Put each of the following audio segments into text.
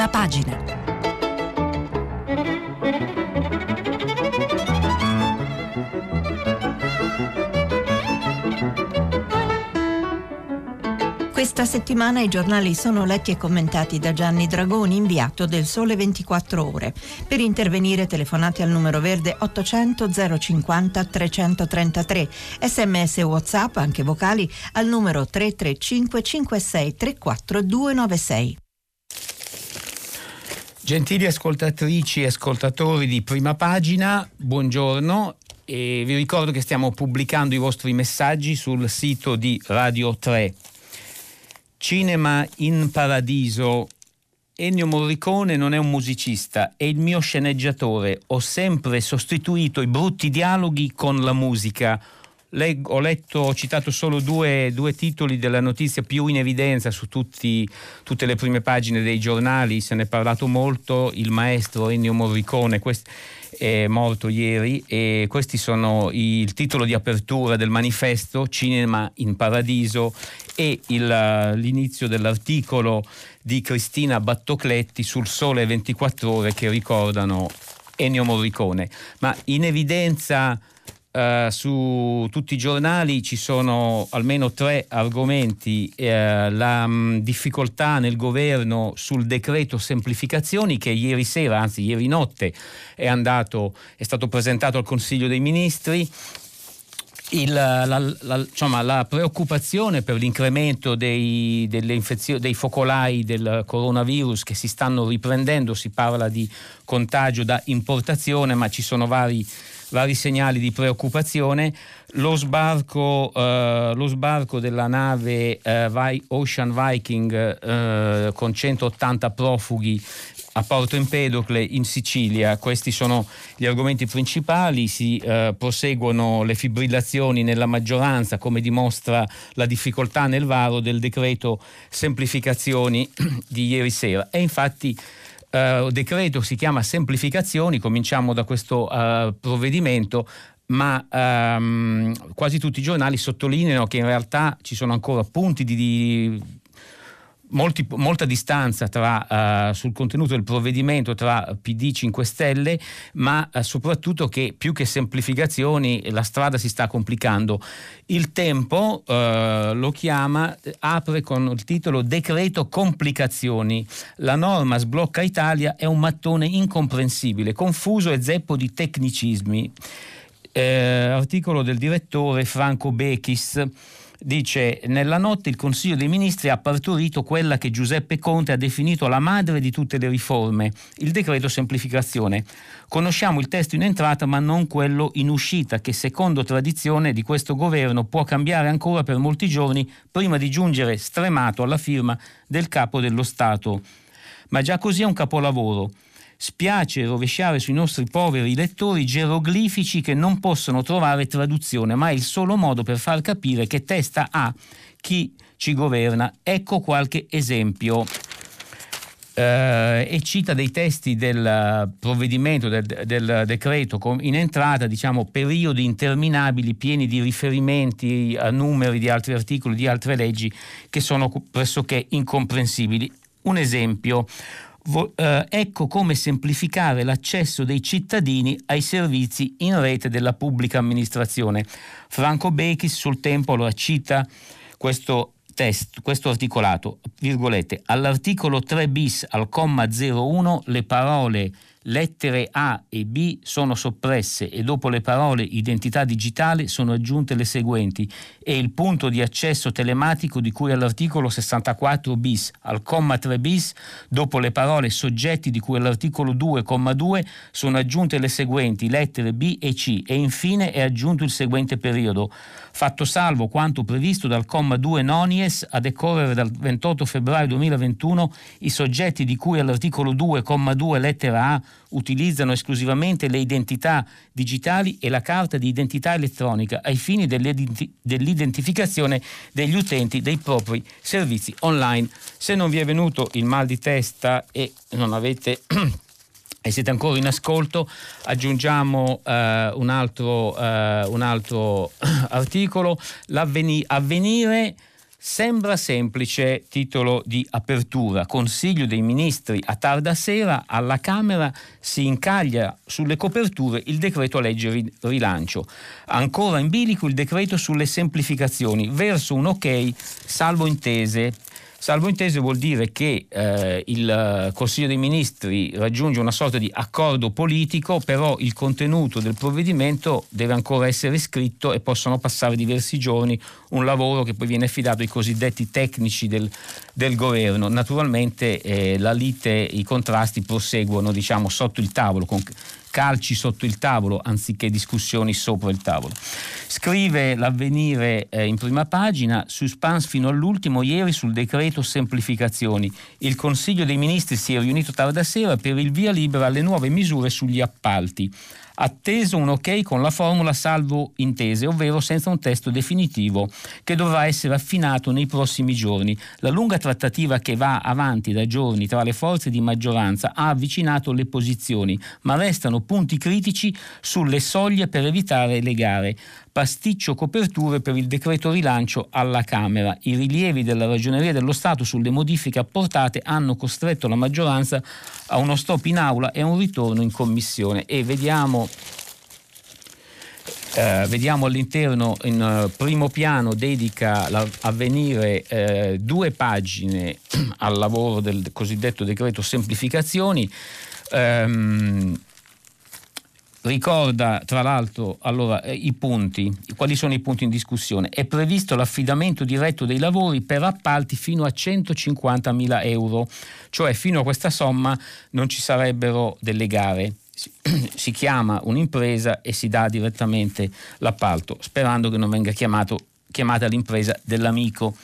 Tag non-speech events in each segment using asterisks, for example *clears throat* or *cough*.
prima pagina. Questa settimana i giornali sono letti e commentati da Gianni Dragoni, inviato del Sole 24 Ore. Per intervenire telefonate al numero verde 800 050 333, sms whatsapp, anche vocali, al numero 335 56 34 296. Gentili ascoltatrici e ascoltatori di prima pagina, buongiorno e vi ricordo che stiamo pubblicando i vostri messaggi sul sito di Radio 3 Cinema in Paradiso. Ennio Morricone non è un musicista, è il mio sceneggiatore. Ho sempre sostituito i brutti dialoghi con la musica. Leg- ho letto, ho citato solo due, due, titoli della notizia più in evidenza su tutti, tutte le prime pagine dei giornali, se ne è parlato molto. Il maestro Ennio Morricone. Quest- è morto ieri e questi sono il titolo di apertura del manifesto Cinema in Paradiso e il, l'inizio dell'articolo di Cristina Battocletti sul Sole 24 ore che ricordano Ennio Morricone. Ma in evidenza Uh, su tutti i giornali ci sono almeno tre argomenti, uh, la um, difficoltà nel governo sul decreto semplificazioni che ieri sera, anzi ieri notte è, andato, è stato presentato al Consiglio dei Ministri, il, la, la, insomma, la, preoccupazione per l'incremento dei, dei, focolai del coronavirus che si stanno riprendendo, si parla di contagio da importazione, ma ci sono vari vari segnali di preoccupazione. Lo sbarco, eh, lo sbarco della nave eh, Ocean Viking eh, con 180 profughi a Porto Empedocle in Sicilia. Questi sono gli argomenti principali, si eh, proseguono le fibrillazioni nella maggioranza come dimostra la difficoltà nel varo del decreto semplificazioni *clears throat* di ieri sera e infatti uh, decreto si chiama semplificazioni, cominciamo da questo uh, provvedimento, ma um, quasi tutti i giornali sottolineano che in realtà ci sono ancora punti di, di molti, molta distanza tra, uh, sul contenuto del provvedimento tra PD 5 Stelle, ma uh, soprattutto che più che semplificazioni la strada si sta complicando. Il tempo uh, lo chiama, apre con il titolo Decreto complicazioni. La norma sblocca Italia è un mattone incomprensibile, confuso e zeppo di tecnicismi. Eh, articolo del direttore Franco Bechis dice nella notte il Consiglio dei Ministri ha partorito quella che Giuseppe Conte ha definito la madre di tutte le riforme, il decreto semplificazione. Conosciamo il testo in entrata ma non quello in uscita che secondo tradizione di questo governo può cambiare ancora per molti giorni prima di giungere stremato alla firma del capo dello Stato. Ma già così è un capolavoro. Spiace rovesciare sui nostri poveri lettori geroglifici che non possono trovare traduzione, ma è il solo modo per far capire che testa ha chi ci governa. Ecco qualche esempio. Uh, e cita dei testi del provvedimento, del, del, decreto in entrata, diciamo periodi interminabili pieni di riferimenti a numeri di altri articoli, di altre leggi che sono pressoché incomprensibili. Un esempio, Eh, ecco come semplificare l'accesso dei cittadini ai servizi in rete della pubblica amministrazione. Franco Bechis sul tempo lo cita questo testo, questo articolato, virgolette, all'articolo 3 bis al comma 01 le parole lettere A e B sono soppresse e dopo le parole identità digitale sono aggiunte le seguenti e il punto di accesso telematico di cui all'articolo 64 bis al comma 3 bis. Dopo le parole soggetti di cui all'articolo 2,2 sono aggiunte le seguenti lettere B e C. E infine è aggiunto il seguente periodo fatto salvo quanto previsto dal comma 2 nonies a decorrere dal 28 febbraio 2021 i soggetti di cui all'articolo 2,2 lettera A utilizzano esclusivamente le identità digitali e la carta di identità elettronica ai fini dell'identificazione degli utenti dei propri servizi online. Se non vi è venuto il mal di testa e non avete *clears throat* e siete ancora in ascolto, aggiungiamo eh, un, altro, eh, un, altro, *clears throat* articolo, l'avvenire Sembra semplice, titolo di apertura. Consiglio dei ministri. A tarda sera alla Camera si incaglia sulle coperture il decreto legge rilancio. Ancora in bilico il decreto sulle semplificazioni, verso un ok salvo intese Salvo intese vuol dire che eh, il Consiglio dei Ministri raggiunge una sorta di accordo politico, però il contenuto del provvedimento deve ancora essere scritto e possono passare diversi giorni, un lavoro che poi viene affidato ai cosiddetti tecnici del, del governo. Naturalmente eh, la lite, i contrasti proseguono diciamo, sotto il tavolo, con calci sotto il tavolo anziché discussioni sopra il tavolo. Scrive l'avvenire eh, in prima pagina, suspense fino all'ultimo ieri sul decreto semplificazioni. Il Consiglio dei Ministri si è riunito tarda sera per il via libera alle nuove misure sugli appalti atteso un ok con la formula salvo intese, ovvero senza un testo definitivo che dovrà essere affinato nei prossimi giorni. La lunga trattativa che va avanti da giorni tra le forze di maggioranza ha avvicinato le posizioni, ma restano punti critici sulle soglie per evitare le gare pasticcio coperture per il decreto rilancio alla Camera. I rilievi della Ragioneria dello Stato sulle modifiche apportate hanno costretto la maggioranza a uno stop in aula e a un ritorno in commissione e vediamo eh, vediamo all'interno in uh, primo piano dedica l'avvenire eh, due pagine *clears throat* al lavoro del cosiddetto decreto semplificazioni. Um, ricorda tra l'altro allora, eh, i punti, quali sono i punti in discussione. È previsto l'affidamento diretto dei lavori per appalti fino a 150.000 euro, cioè fino a questa somma non ci sarebbero delle gare. *clears throat* Si, chiama un'impresa e si dà direttamente l'appalto, sperando che non venga chiamato, chiamata l'impresa dell'amico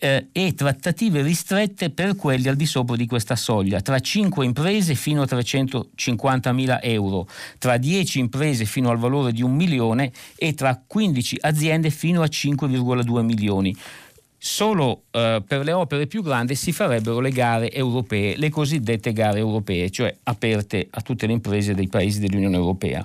eh, e trattative ristrette per quelli al di sopra di questa soglia, tra 5 imprese fino a 350.000 euro, tra 10 imprese fino al valore di un milione e tra 15 aziende fino a 5,2 milioni. Solo eh, per le opere più grandi si farebbero le gare europee, le cosiddette gare europee, cioè aperte a tutte le imprese dei paesi dell'Unione Europea.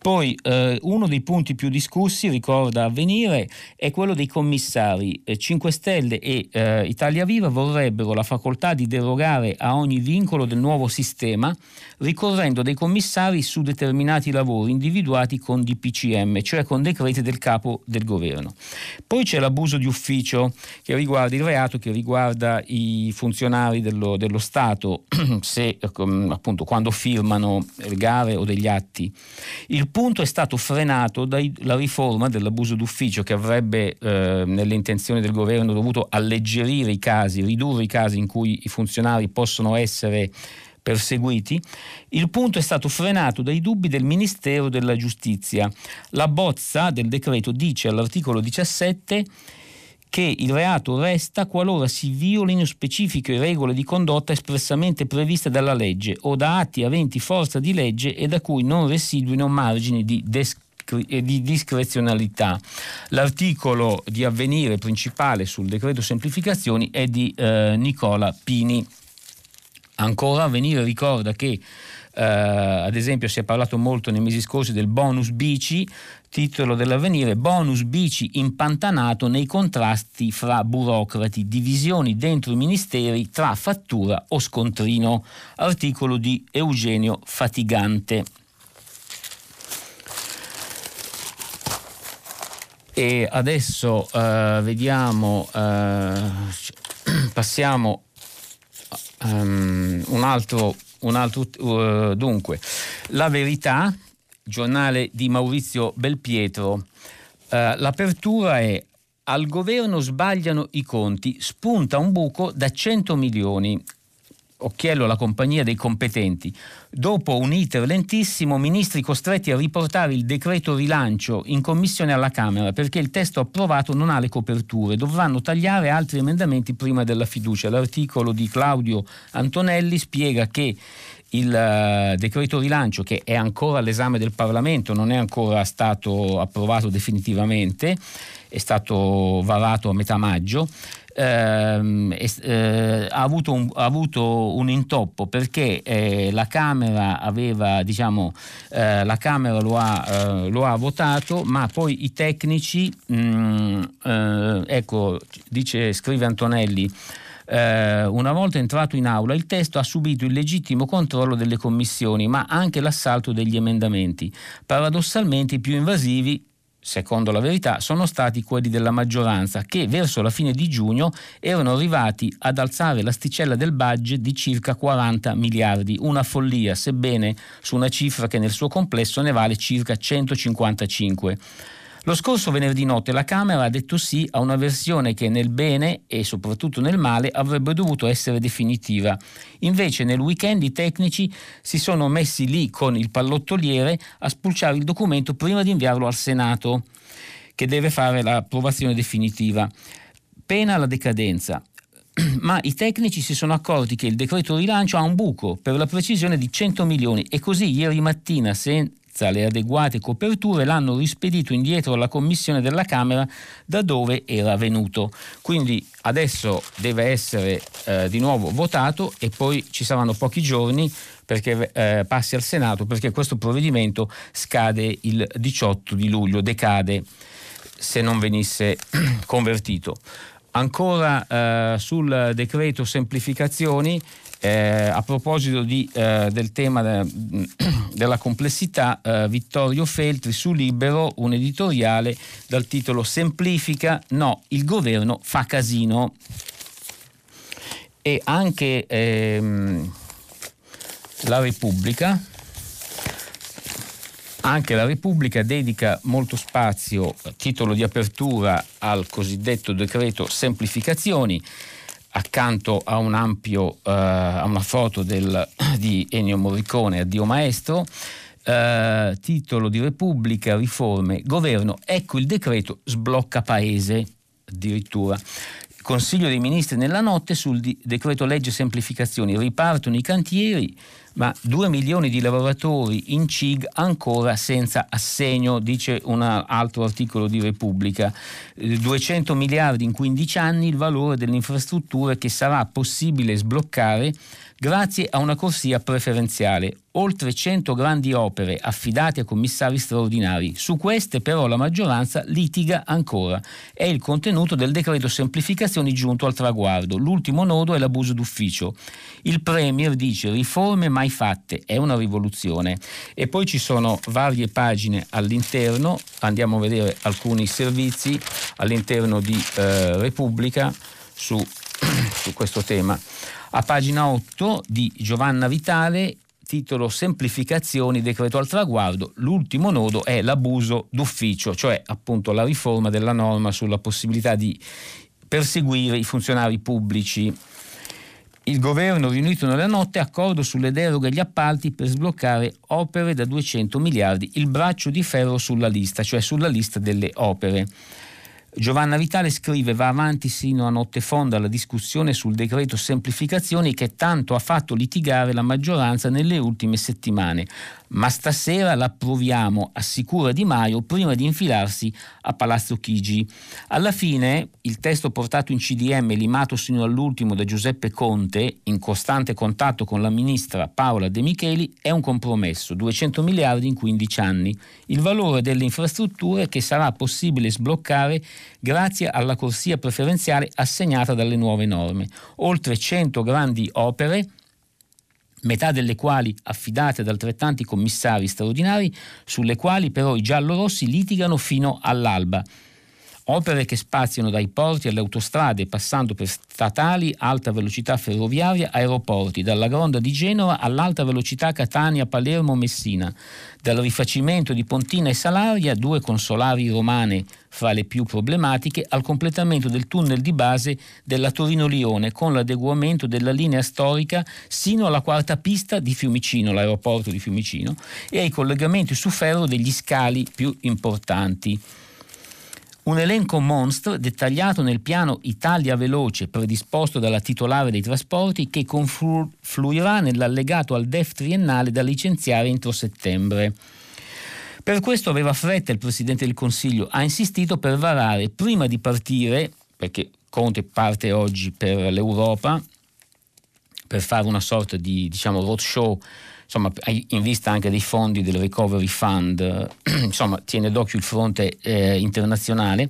Poi eh, uno dei punti più discussi, ricorda avvenire, è quello dei commissari. Eh, 5 Stelle e eh, Italia Viva vorrebbero la facoltà di derogare a ogni vincolo del nuovo sistema, ricorrendo dei commissari su determinati lavori individuati con DPCM, cioè con decreti del capo del governo. Poi c'è l'abuso di ufficio che riguarda il reato che riguarda i funzionari dello, dello Stato, *clears throat* se, appunto, quando firmano gare o degli atti. Il punto è stato frenato dalla riforma dell'abuso d'ufficio che avrebbe eh, nelle intenzioni del governo dovuto alleggerire i casi, ridurre i casi in cui i funzionari possono essere perseguiti, il punto è stato frenato dai dubbi del Ministero della Giustizia. La bozza del decreto dice all'articolo 17 che il reato resta qualora si violino specifiche regole di condotta espressamente previste dalla legge o da atti aventi forza di legge e da cui non residuino margini di descrizione di discrezionalità. L'articolo di avvenire principale sul decreto semplificazioni è di eh, Nicola Pini. Ancora avvenire ricorda che Uh, ad esempio si è parlato molto nei mesi scorsi del bonus bici, titolo dell'avvenire, bonus bici impantanato nei contrasti fra burocrati, divisioni dentro i ministeri tra fattura o scontrino, articolo di Eugenio Fatigante. E adesso uh, vediamo, uh, *clears throat* passiamo um, un altro un altro, uh, dunque, La Verità, giornale di Maurizio Belpietro. Uh, l'apertura è al governo sbagliano i conti, spunta un buco da 100 milioni occhiello alla compagnia dei competenti. Dopo un iter lentissimo, ministri costretti a riportare il decreto rilancio in commissione alla Camera perché il testo approvato non ha le coperture. Dovranno tagliare altri emendamenti prima della fiducia. L'articolo di Claudio Antonelli spiega che il uh, decreto rilancio che è ancora all'esame del Parlamento, non è ancora stato approvato definitivamente, è stato varato a metà maggio, ehm, eh, ha, avuto un, ha, avuto un, intoppo perché eh, la Camera aveva, diciamo, eh, la Camera lo ha, eh, lo ha, votato, ma poi i tecnici, mh, mm, eh, ecco, dice, scrive Antonelli, eh, una volta entrato in aula il testo ha subito il legittimo controllo delle commissioni, ma anche l'assalto degli emendamenti, paradossalmente i più invasivi secondo la verità, sono stati quelli della maggioranza che verso la fine di giugno erano arrivati ad alzare l'asticella del budget di circa 40 miliardi, una follia, sebbene su una cifra che nel suo complesso ne vale circa 155. Lo scorso venerdì notte la Camera ha detto sì a una versione che nel bene e soprattutto nel male avrebbe dovuto essere definitiva. Invece nel weekend i tecnici si sono messi lì con il pallottoliere a spulciare il documento prima di inviarlo al Senato, che deve fare l'approvazione definitiva. Pena la decadenza *clears throat* ma i tecnici si sono accorti che il decreto rilancio ha un buco per la precisione di 100 milioni e così ieri mattina, se, senza le adeguate coperture l'hanno rispedito indietro alla commissione della Camera da dove era venuto. Quindi adesso deve essere eh, di nuovo votato e poi ci saranno pochi giorni perché eh, passi al Senato perché questo provvedimento scade il 18 di luglio, decade se non venisse *clears throat* convertito. Ancora eh, sul decreto semplificazioni, eh, a proposito di, eh, del tema de, *clears throat* della complessità, eh, Vittorio Feltri su Libero, un editoriale dal titolo Semplifica, no, il governo fa casino. E anche ehm, la Repubblica, anche la Repubblica dedica molto spazio, titolo di apertura, al cosiddetto decreto semplificazioni accanto a un ampio, uh, a una foto del, *clears throat* di Ennio Morricone, Addio Maestro, uh, titolo di Repubblica, riforme, governo, ecco il decreto sblocca paese, addirittura. Consiglio dei Ministri nella notte sul di- decreto legge semplificazioni, ripartono i cantieri, ma 2 milioni di lavoratori in CIG ancora senza assegno, dice un altro articolo di Repubblica. 200 miliardi in 15 anni il valore delle infrastrutture che sarà possibile sbloccare grazie a una corsia preferenziale. Oltre 100 grandi opere affidate a commissari straordinari. Su queste però la maggioranza litiga ancora. È il contenuto del decreto semplificazioni giunto al traguardo. L'ultimo nodo è l'abuso d'ufficio. Il Premier dice riforme mai fatte, è una rivoluzione. E poi ci sono varie pagine all'interno, andiamo a vedere alcuni servizi all'interno di eh, Repubblica su, *coughs* su questo tema. A pagina 8 di Giovanna Vitale, titolo Semplificazioni, decreto al traguardo, l'ultimo nodo è l'abuso d'ufficio, cioè appunto la riforma della norma sulla possibilità di perseguire i funzionari pubblici. Il governo riunito nella notte accordo sulle deroghe agli appalti per sbloccare opere da 200 miliardi, il braccio di ferro sulla lista, cioè sulla lista delle opere. Giovanna Vitale scrive va avanti sino a notte fonda la discussione sul decreto semplificazioni che tanto ha fatto litigare la maggioranza nelle ultime settimane ma stasera l'approviamo, assicura Di Maio, prima di infilarsi a Palazzo Chigi. Alla fine il testo portato in CDM, limato sino all'ultimo da Giuseppe Conte, in costante contatto con la ministra Paola De Micheli, è un compromesso, 200 miliardi in 15 anni, il valore delle infrastrutture che sarà possibile sbloccare grazie alla corsia preferenziale assegnata dalle nuove norme. Oltre 100 grandi opere metà delle quali affidate ad altrettanti commissari straordinari, sulle quali però i giallorossi litigano fino all'alba. Opere che spaziano dai porti alle autostrade, passando per statali, alta velocità ferroviaria, aeroporti, dalla Gronda di Genova all'alta velocità Catania, Palermo, Messina, dal rifacimento di Pontina e Salaria, due consolari romane fra le più problematiche, al completamento del tunnel di base della Torino-Lione con l'adeguamento della linea storica sino alla quarta pista di Fiumicino, l'aeroporto di Fiumicino, e ai collegamenti su ferro degli scali più importanti. Un elenco monstro dettagliato nel piano Italia Veloce predisposto dalla titolare dei trasporti che confluirà nell'allegato al DEF triennale da licenziare entro settembre. Per questo aveva fretta il Presidente del Consiglio, ha insistito per varare prima di partire, perché Conte parte oggi per l'Europa, per fare una sorta di diciamo, roadshow insomma, in vista anche dei fondi del Recovery Fund, *clears throat* insomma, tiene d'occhio il fronte eh, internazionale,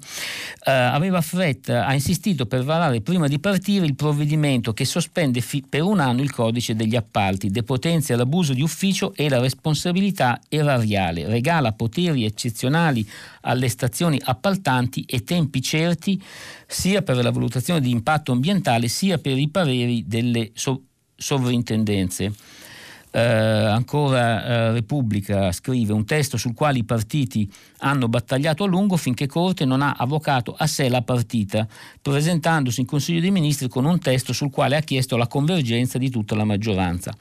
eh, aveva fretta, ha insistito per varare prima di partire il provvedimento che sospende fi- per un anno il codice degli appalti, depotenzia l'abuso di ufficio e la responsabilità erariale, regala poteri eccezionali alle stazioni appaltanti e tempi certi sia per la valutazione di impatto ambientale sia per i pareri delle so- sovrintendenze. Eh, ancora eh, Repubblica scrive un testo sul quale i partiti hanno battagliato a lungo finché Corte non ha avvocato a sé la partita, presentandosi in Consiglio dei Ministri con un testo sul quale ha chiesto la convergenza di tutta la maggioranza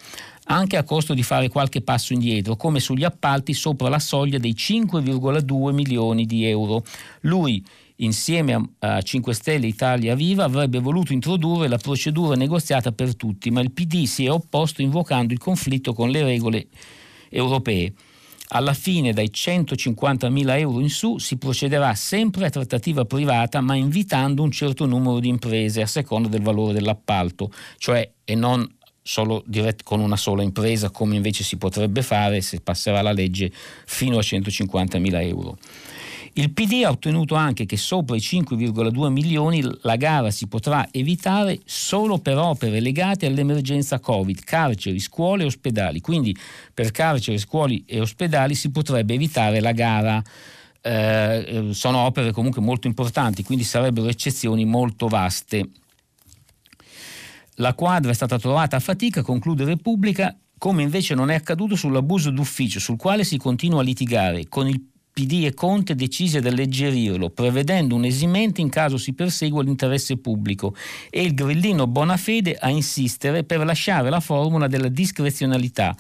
anche a costo di fare qualche passo indietro, come sugli appalti sopra la soglia dei 5,2 milioni di euro. Lui, insieme a, 5 Stelle Italia Viva, avrebbe voluto introdurre la procedura negoziata per tutti, ma il PD si è opposto invocando il conflitto con le regole europee. Alla fine, dai 150.000 euro in su, si procederà sempre a trattativa privata, ma invitando un certo numero di imprese a seconda del valore dell'appalto, cioè e non solo dirett- con una sola impresa, come invece si potrebbe fare se passerà la legge fino a 150.000 euro. Il PD ha ottenuto anche che sopra i 5,2 milioni la gara si potrà evitare solo per opere legate all'emergenza Covid, carceri, scuole e ospedali. Quindi per carceri, scuole e ospedali si potrebbe evitare la gara. Eh, sono opere comunque molto importanti, quindi sarebbero eccezioni molto vaste. La quadra è stata trovata a fatica, conclude Repubblica, come invece non è accaduto sull'abuso d'ufficio, sul quale si continua a litigare, con il PD e Conte decise di alleggerirlo, prevedendo un esimente in caso si persegua l'interesse pubblico. E il grillino Bonafede a insistere per lasciare la formula della discrezionalità,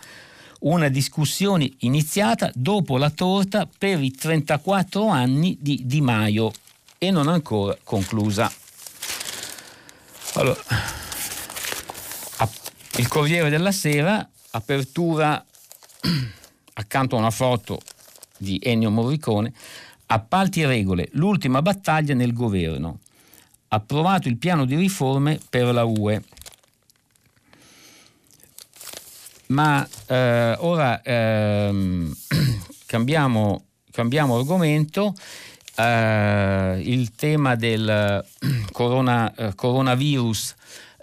una discussione iniziata dopo la torta per i 34 anni di Di Maio. E non ancora conclusa. Allora, il Corriere della Sera, apertura *clears throat* accanto a una foto di Ennio Morricone, appalti e regole, l'ultima battaglia nel governo. Approvato il piano di riforme per la UE. Ma eh, ora ehm, *clears throat* cambiamo, cambiamo, argomento. Eh, il tema del *clears throat* corona, eh, coronavirus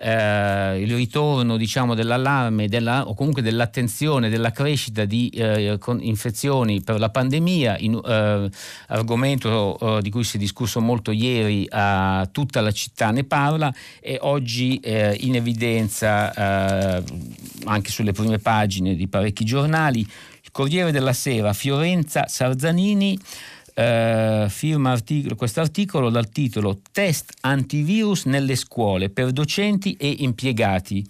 eh, il ritorno diciamo, dell'allarme della, o comunque dell'attenzione, della crescita di eh, infezioni per la pandemia, in, eh, argomento eh, di cui si è discusso molto ieri, tutta la città ne parla e oggi eh, in evidenza eh, anche sulle prime pagine di parecchi giornali. Il Corriere della Sera, Fiorenza Sarzanini eh, firma articolo, questo articolo dal titolo Test antivirus nelle scuole per docenti e impiegati.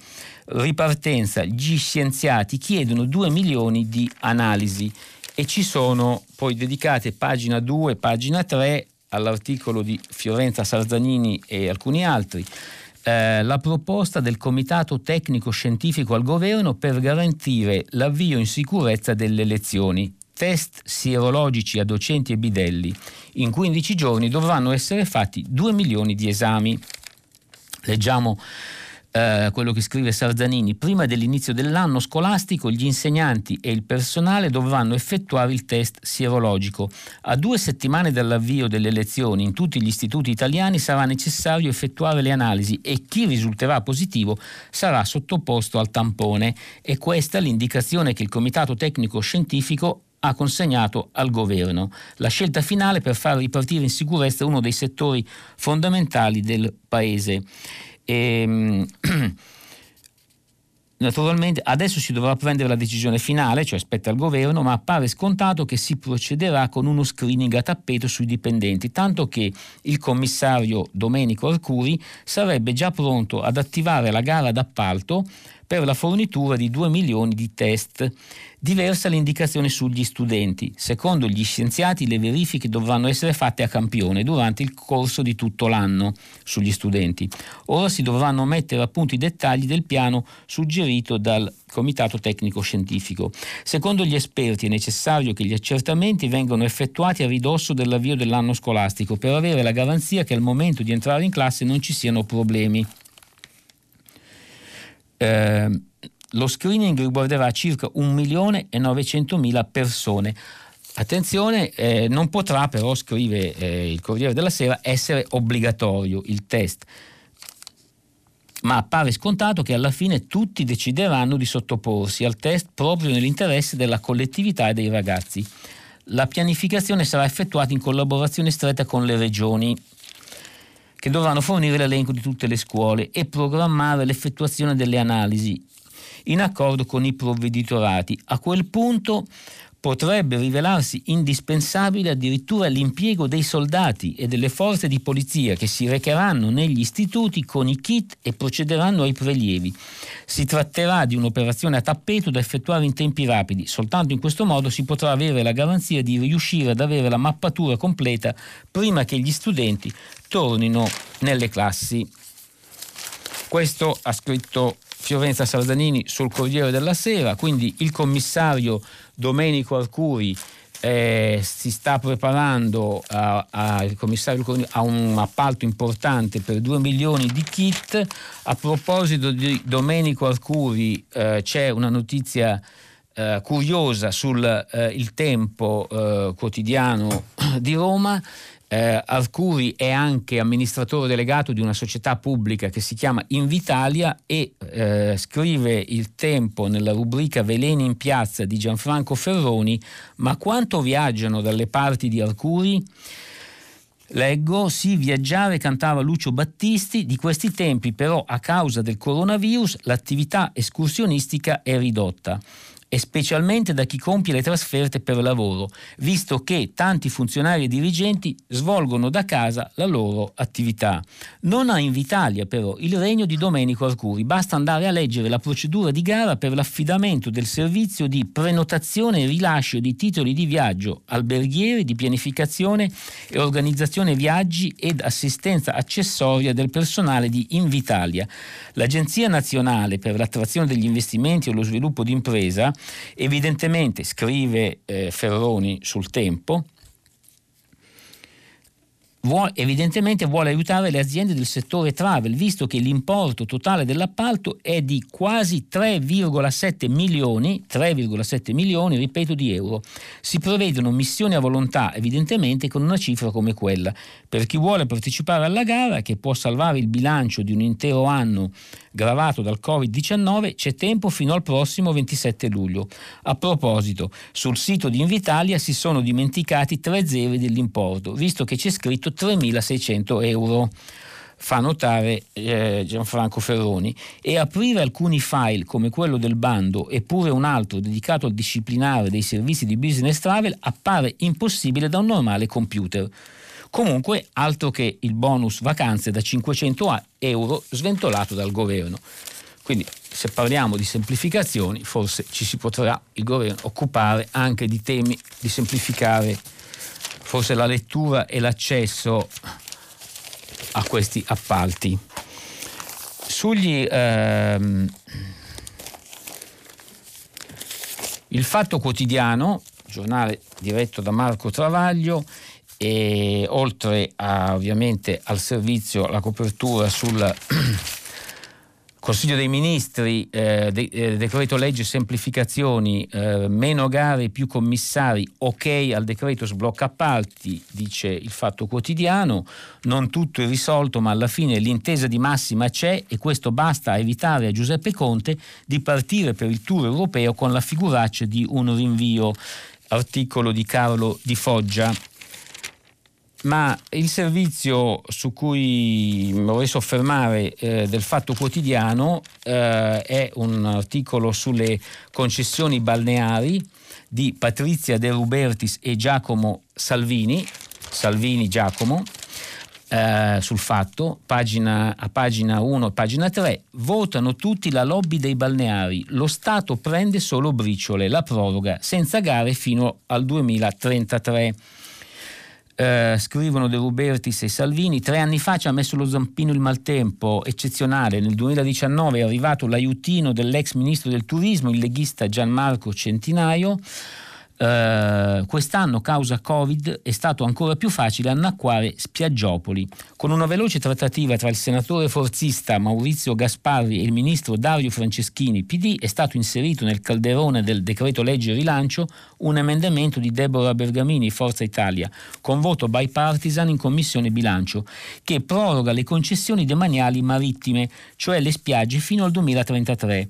Ripartenza, gli scienziati chiedono 2 milioni di analisi e ci sono poi dedicate pagina 2, pagina 3 all'articolo di Fiorenza Sarzanini e alcuni altri. Eh, la proposta del Comitato Tecnico Scientifico al Governo per garantire l'avvio in sicurezza delle elezioni test sierologici a docenti e bidelli. In 15 giorni dovranno essere fatti 2 milioni di esami. Leggiamo eh, quello che scrive Sarzanini. Prima dell'inizio dell'anno scolastico gli insegnanti e il personale dovranno effettuare il test sierologico. A due settimane dall'avvio delle lezioni in tutti gli istituti italiani sarà necessario effettuare le analisi e chi risulterà positivo sarà sottoposto al tampone. E questa è l'indicazione che il Comitato Tecnico Scientifico ha consegnato al governo. La scelta finale per far ripartire in sicurezza uno dei settori fondamentali del Paese. E, ehm, *clears throat* Naturalmente adesso si dovrà prendere la decisione finale, cioè spetta al governo, ma appare scontato che si procederà con uno screening a tappeto sui dipendenti, tanto che il commissario Domenico Arcuri sarebbe già pronto ad attivare la gara d'appalto per la fornitura di 2 milioni di test Diversa l'indicazione sugli studenti. Secondo gli scienziati le verifiche dovranno essere fatte a campione durante il corso di tutto l'anno sugli studenti. Ora si dovranno mettere a punto i dettagli del piano suggerito dal Comitato Tecnico Scientifico. Secondo gli esperti è necessario che gli accertamenti vengano effettuati a ridosso dell'avvio dell'anno scolastico per avere la garanzia che al momento di entrare in classe non ci siano problemi. Eh, lo screening riguarderà circa 1 milione e 900 mila persone. Attenzione, eh, non potrà però, scrive eh, il Corriere della Sera, essere obbligatorio il test ma appare scontato che alla fine tutti decideranno di sottoporsi al test proprio nell'interesse della collettività e dei ragazzi. La pianificazione sarà effettuata in collaborazione stretta con le regioni che dovranno fornire l'elenco di tutte le scuole e programmare l'effettuazione delle analisi in accordo con i provveditorati. A quel punto potrebbe rivelarsi indispensabile addirittura l'impiego dei soldati e delle forze di polizia che si recheranno negli istituti con i kit e procederanno ai prelievi. Si tratterà di un'operazione a tappeto da effettuare in tempi rapidi, soltanto in questo modo si potrà avere la garanzia di riuscire ad avere la mappatura completa prima che gli studenti tornino nelle classi. Questo ha scritto Fiorenza Sardanini sul Corriere della Sera, quindi il commissario Domenico Arcuri eh, si sta preparando a, a, a, un appalto importante per 2 milioni di kit. A proposito di Domenico Arcuri eh, c'è una notizia eh, curiosa sul eh, tempo eh, quotidiano di Roma eh, Arcuri è anche amministratore delegato di una società pubblica che si chiama Invitalia e eh, scrive il tempo nella rubrica Veleni in piazza di Gianfranco Ferroni, ma quanto viaggiano dalle parti di Arcuri? Leggo, sì, viaggiare cantava Lucio Battisti, di questi tempi però a causa del coronavirus l'attività escursionistica è ridotta e specialmente da chi compie le trasferte per lavoro, visto che tanti funzionari e dirigenti svolgono da casa la loro attività. Non ha Invitalia però il regno di Domenico Arcuri, basta andare a leggere la procedura di gara per l'affidamento del servizio di prenotazione e rilascio di titoli di viaggio, alberghieri, di pianificazione e organizzazione viaggi ed assistenza accessoria del personale di Invitalia. L'Agenzia Nazionale per l'attrazione degli investimenti e lo sviluppo d'impresa Evidentemente, scrive eh, Ferroni sul tempo, Vuole, evidentemente vuole aiutare le aziende del settore travel, visto che l'importo totale dell'appalto è di quasi 3,7 milioni, 3,7 milioni, ripeto, di euro. Si prevedono missioni a volontà, evidentemente con una cifra come quella. Per chi vuole partecipare alla gara, che può salvare il bilancio di un intero anno gravato dal Covid-19, c'è tempo fino al prossimo 27 luglio. A proposito, sul sito di Invitalia si sono dimenticati tre zeri dell'importo, visto che c'è scritto 3.600 euro fa notare eh, Gianfranco Ferroni, e aprire alcuni file come quello del bando eppure un altro dedicato al disciplinare dei servizi di business travel appare impossibile da un normale computer. Comunque, altro che il bonus vacanze da 500 euro sventolato dal governo. Quindi, se parliamo di semplificazioni, forse ci si potrà il governo occupare anche di temi di semplificare forse la lettura e l'accesso a questi appalti. Sugli ehm, il Fatto Quotidiano, giornale diretto da Marco Travaglio, e oltre a, ovviamente al servizio, la copertura sul *clears throat* Consiglio dei Ministri, eh, de, eh, decreto legge semplificazioni, eh, meno gare, più commissari, ok al decreto sblocca appalti, dice il Fatto Quotidiano, non tutto è risolto ma alla fine l'intesa di massima c'è e questo basta a evitare a Giuseppe Conte di partire per il tour europeo con la figuraccia di un rinvio, articolo di Carlo Di Foggia ma il servizio su cui vorrei soffermare eh, del Fatto Quotidiano eh, è un articolo sulle concessioni balneari di Patrizia De Rubertis e Giacomo Salvini, Salvini Giacomo, eh, sul fatto, pagina, a pagina 1 e pagina 3, votano tutti la lobby dei balneari, lo Stato prende solo briciole, la proroga senza gare fino al 2033. Eh, scrivono De Rubertis e Salvini, tre anni fa ci ha messo lo zampino il maltempo eccezionale, nel 2019 è arrivato l'aiutino dell'ex ministro del turismo, il leghista Gianmarco Centinaio, Uh, quest'anno, causa Covid, è stato ancora più facile annacquare Spiaggiopoli. Con una veloce trattativa tra il senatore forzista Maurizio Gasparri e il ministro Dario Franceschini, PD, è stato inserito nel calderone del decreto legge rilancio un emendamento di Deborah Bergamini, Forza Italia, con voto bipartisan in commissione bilancio, che proroga le concessioni demaniali marittime, cioè le spiagge, fino al 2033.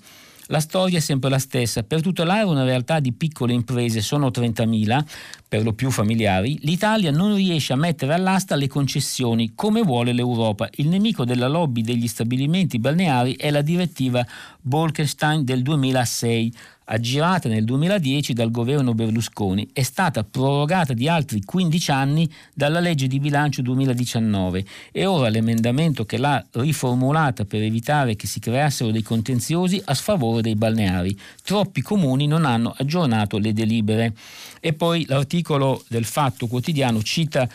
La storia è sempre la stessa. Per tutelare una realtà di piccole imprese, sono 30.000, per lo più familiari, l'Italia non riesce a mettere all'asta le concessioni come vuole l'Europa. Il nemico della lobby degli stabilimenti balneari è la direttiva Bolkestein del 2006 aggirata nel 2010 dal governo Berlusconi, è stata prorogata di altri 15 anni dalla legge di bilancio 2019 e ora l'emendamento che l'ha riformulata per evitare che si creassero dei contenziosi a sfavore dei balneari. Troppi comuni non hanno aggiornato le delibere. E poi l'articolo del Fatto Quotidiano cita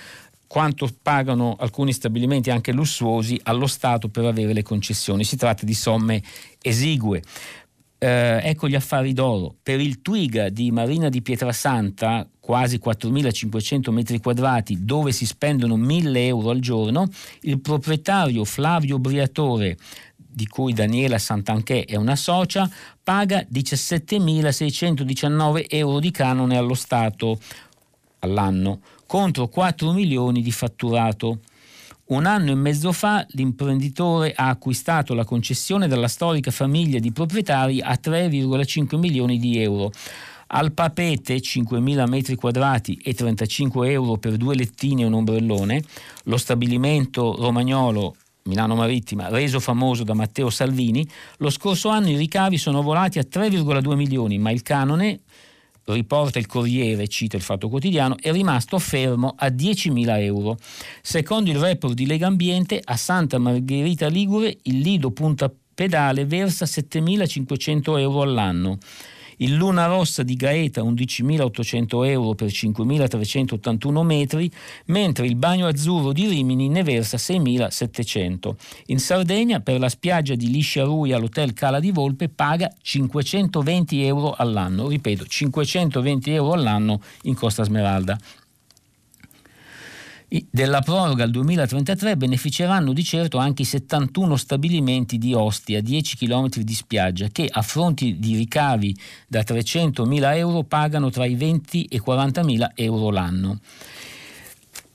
quanto pagano alcuni stabilimenti anche lussuosi allo Stato per avere le concessioni. Si tratta di somme esigue. Eh, ecco gli affari d'oro. Per il Twiga di Marina di Pietrasanta, quasi 4.500 metri quadrati, dove si spendono 1.000 euro al giorno, il proprietario Flavio Briatore di cui Daniela Santanché è una socia, paga 17.619 euro di canone allo Stato all'anno, contro 4 milioni di fatturato. Un anno e mezzo fa l'imprenditore ha acquistato la concessione dalla storica famiglia di proprietari a 3,5 milioni di euro. Al Papete 5.000 metri quadrati e 35 euro per due lettini e un ombrellone, lo stabilimento romagnolo Milano Marittima, reso famoso da Matteo Salvini, lo scorso anno i ricavi sono volati a 3,2 milioni, ma il canone riporta il Corriere, cita il Fatto Quotidiano, è rimasto fermo a 10.000 euro. Secondo il report di Lega Ambiente, a Santa Margherita Ligure il Lido Punta Pedale versa 7.500 euro all'anno. Il Luna Rossa di Gaeta 11.800 euro per 5.381 metri, mentre il Bagno Azzurro di Rimini ne versa 6.700. In Sardegna per la spiaggia di Liscia Rui all'Hotel Cala di Volpe paga 520 euro all'anno, ripeto 520 euro all'anno in Costa Smeralda. Della proroga al 2033 beneficeranno di certo anche i 71 stabilimenti di Ostia, 10 km di spiaggia, che a fronti di ricavi da 300.000 euro pagano tra i 20 e i 40.000 euro l'anno.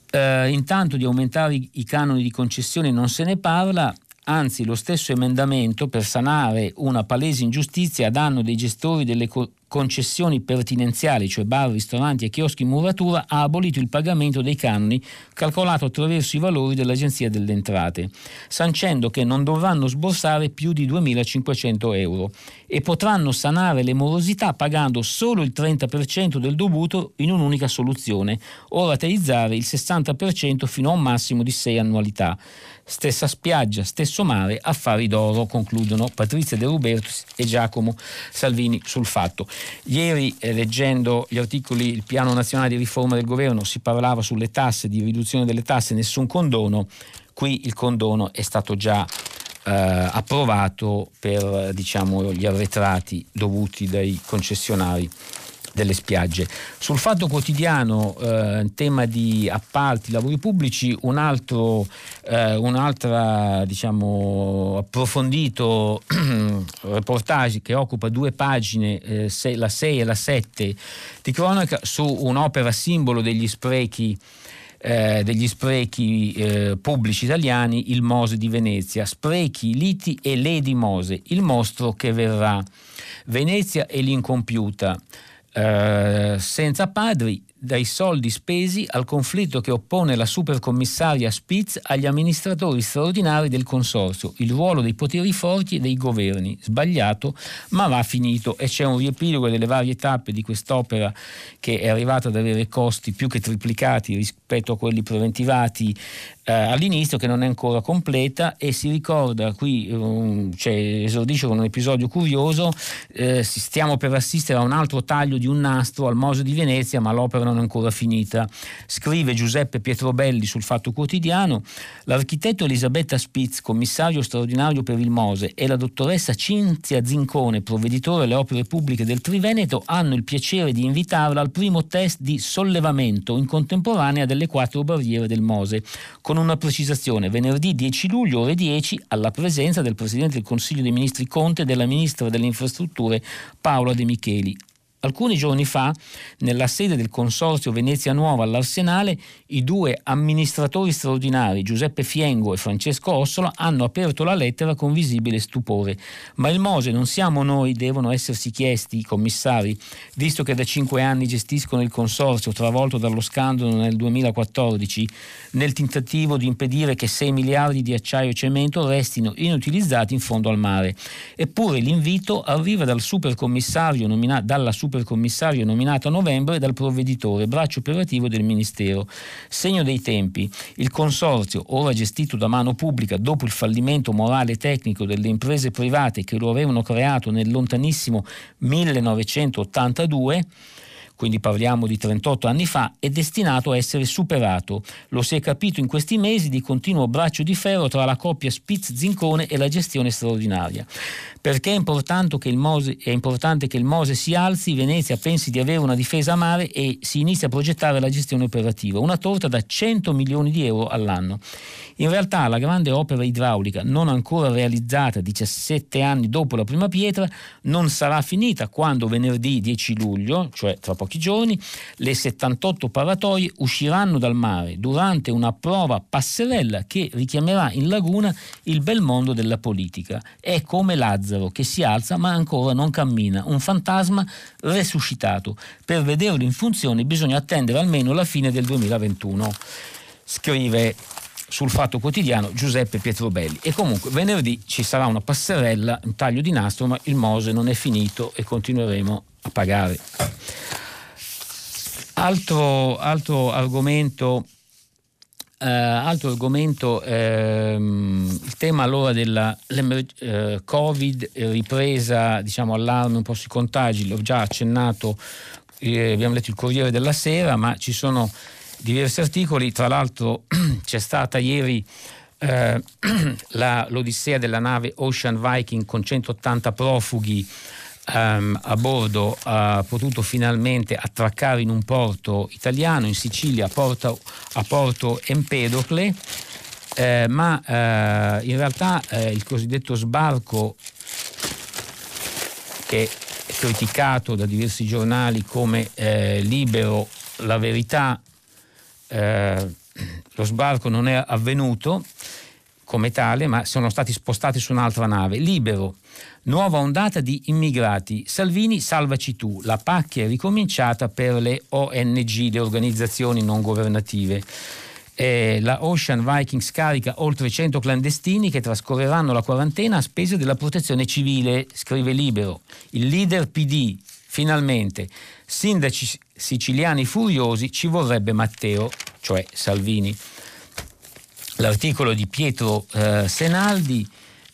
Eh, intanto di aumentare i canoni di concessione non se ne parla, anzi lo stesso emendamento per sanare una palese ingiustizia a danno dei gestori delle co- concessioni pertinenziali, cioè bar, ristoranti e chioschi in muratura, ha abolito il pagamento dei canoni calcolato attraverso i valori dell'Agenzia delle Entrate, sancendo che non dovranno sborsare più di 2.500 euro e potranno sanare le morosità pagando solo il 30% del dovuto in un'unica soluzione o rateizzare il 60% fino a un massimo di 6 annualità. Stessa spiaggia, stesso mare, affari d'oro, concludono Patrizia De Rubertus e Giacomo Salvini sul fatto. Ieri, eh, leggendo gli articoli Il piano nazionale di riforma del governo, si parlava sulle tasse, di riduzione delle tasse, nessun condono. Qui il condono è stato già eh, approvato per diciamo, gli arretrati dovuti dai concessionari delle spiagge. Sul fatto quotidiano, eh, tema di appalti, lavori pubblici, un altro eh, un altro diciamo, approfondito *clears throat* reportage che occupa due pagine, eh, se, la 6 e la 7 di cronaca, su un'opera simbolo degli sprechi eh, degli sprechi eh, pubblici italiani, il Mose di Venezia, sprechi, liti e Lady Mose, il mostro che verrà. Venezia e l'incompiuta, eh, senza padri, dai soldi spesi al conflitto che oppone la supercommissaria Spitz agli amministratori straordinari del consorzio, il ruolo dei poteri forti e dei governi. Sbagliato, ma va finito e c'è un riepilogo delle varie tappe di quest'opera che è arrivata ad avere costi più che triplicati rispetto a quelli preventivati eh, all'inizio che non è ancora completa e si ricorda qui um, cioè, esordisce con un episodio curioso eh, stiamo per assistere a un altro taglio di un nastro al Mose di Venezia ma l'opera non è ancora finita. Scrive Giuseppe Pietrobelli sul Fatto Quotidiano l'architetto Elisabetta Spitz commissario straordinario per il Mose e la dottoressa Cinzia Zincone provveditore alle opere pubbliche del Triveneto hanno il piacere di invitarla al primo test di sollevamento in contemporanea delle quattro barriere del Mose con con una precisazione, venerdì 10 luglio ore 10 alla presenza del Presidente del Consiglio dei Ministri Conte e della Ministra delle Infrastrutture Paola De Micheli. Alcuni giorni fa, nella sede del Consorzio Venezia Nuova all'Arsenale, i due amministratori straordinari, Giuseppe Fiengo e Francesco Ossola, hanno aperto la lettera con visibile stupore. Ma il Mose non siamo noi, devono essersi chiesti i commissari, visto che da cinque anni gestiscono il Consorzio, travolto dallo scandalo nel 2014, nel tentativo di impedire che 6 miliardi di acciaio e cemento restino inutilizzati in fondo al mare. Eppure l'invito arriva dal supercommissario nominato dalla super supercommissario nominato a novembre dal provveditore, braccio operativo del Ministero. Segno dei tempi, il consorzio, ora gestito da mano pubblica dopo il fallimento morale e tecnico delle imprese private che lo avevano creato nel lontanissimo 1982, quindi parliamo di 38 anni fa, è destinato a essere superato. Lo si è capito in questi mesi di continuo braccio di ferro tra la coppia Spitz-Zincone e la gestione straordinaria. Perché è importante, che il Mose, che il Mose si alzi, Venezia pensi di avere una difesa a mare e si inizia a progettare la gestione operativa, una torta da 100 milioni di euro all'anno. In realtà la grande opera idraulica, non ancora realizzata 17 anni dopo la prima pietra, non sarà finita quando venerdì 10 luglio, cioè tra pochi giorni, le 78 paratoie usciranno dal mare durante una prova passerella che richiamerà in laguna il bel mondo della politica. È come Lazzaro che si alza ma ancora non cammina, un fantasma resuscitato. Per vederlo in funzione bisogna attendere almeno la fine del 2021. Scrive sul Fatto Quotidiano Giuseppe Pietrobelli. E comunque venerdì ci sarà una passerella, un taglio di nastro, ma il Mose non è finito e continueremo a pagare. Altro, altro argomento Uh, altro argomento, ehm, il tema allora della uh, Covid, ripresa, diciamo, allarme un po' sui contagi, l'ho già accennato, eh, abbiamo letto il Corriere della Sera, ma ci sono diversi articoli, tra l'altro *clears throat* c'è stata ieri eh, *clears throat* la, l'odissea della nave Ocean Viking con 180 profughi um, a bordo ha potuto finalmente attraccare in un porto italiano, in Sicilia, a Porto, a Porto Empedocle, eh, ma eh, in realtà eh, il cosiddetto sbarco che è criticato da diversi giornali come eh, libero, la verità, eh, lo sbarco non è avvenuto come tale, ma sono stati spostati su un'altra nave. Libero, nuova ondata di immigrati. Salvini, salvaci tu. La pacchia è ricominciata per le ONG, le organizzazioni non governative. Eh, la Ocean Viking scarica oltre 100 clandestini che trascorreranno la quarantena a spese della protezione civile, scrive Libero. Il leader PD, finalmente, sindaci siciliani furiosi, ci vorrebbe Matteo, cioè Salvini l'articolo di Pietro eh, Senaldi.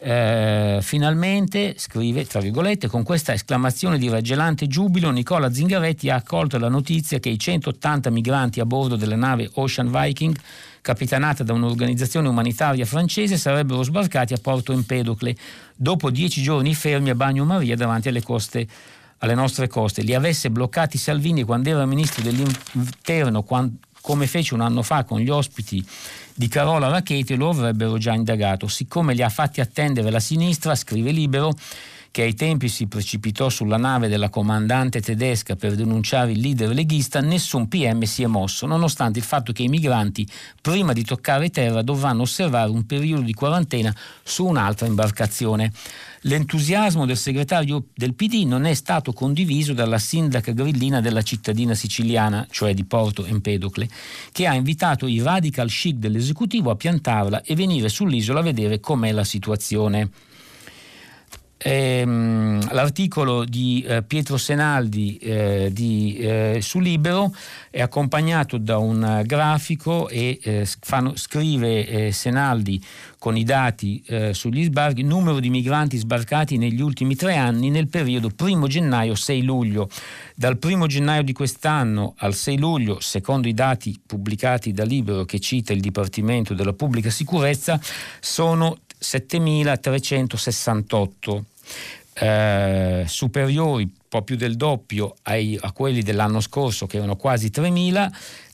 Eh, finalmente, scrive, tra virgolette, con questa esclamazione di raggelante giubilo, Nicola Zingaretti ha accolto la notizia che i 180 migranti a bordo della nave Ocean Viking, capitanata da un'organizzazione umanitaria francese, sarebbero sbarcati a Porto Empedocle dopo dieci giorni fermi a Bagnomaria davanti alle coste alle nostre coste. Li avesse bloccati Salvini quando era ministro dell'interno, quando, come fece un anno fa con gli ospiti di Carola Racchetti lo avrebbero già indagato. Siccome li ha fatti attendere la sinistra, scrive Libero, che ai tempi si precipitò sulla nave della comandante tedesca per denunciare il leader leghista, nessun PM si è mosso, nonostante il fatto che i migranti, prima di toccare terra, dovranno osservare un periodo di quarantena su un'altra imbarcazione. L'entusiasmo del segretario del PD non è stato condiviso dalla sindaca grillina della cittadina siciliana, cioè di Porto Empedocle, che ha invitato i radical chic dell'esecutivo a piantarla e venire sull'isola a vedere com'è la situazione. Ehm, l'articolo di eh, Pietro Senaldi eh, di, eh, su Libero è accompagnato da un grafico e eh, fanno, scrive eh, Senaldi con i dati eh, sugli sbarchi, numero di migranti sbarcati negli ultimi tre anni nel periodo 1 gennaio-6 luglio. Dal 1 gennaio di quest'anno al 6 luglio, secondo i dati pubblicati da Libero che cita il Dipartimento della Pubblica Sicurezza, sono 7.368 eh, superiori, un po' più del doppio ai, a quelli dell'anno scorso che erano quasi 3.000.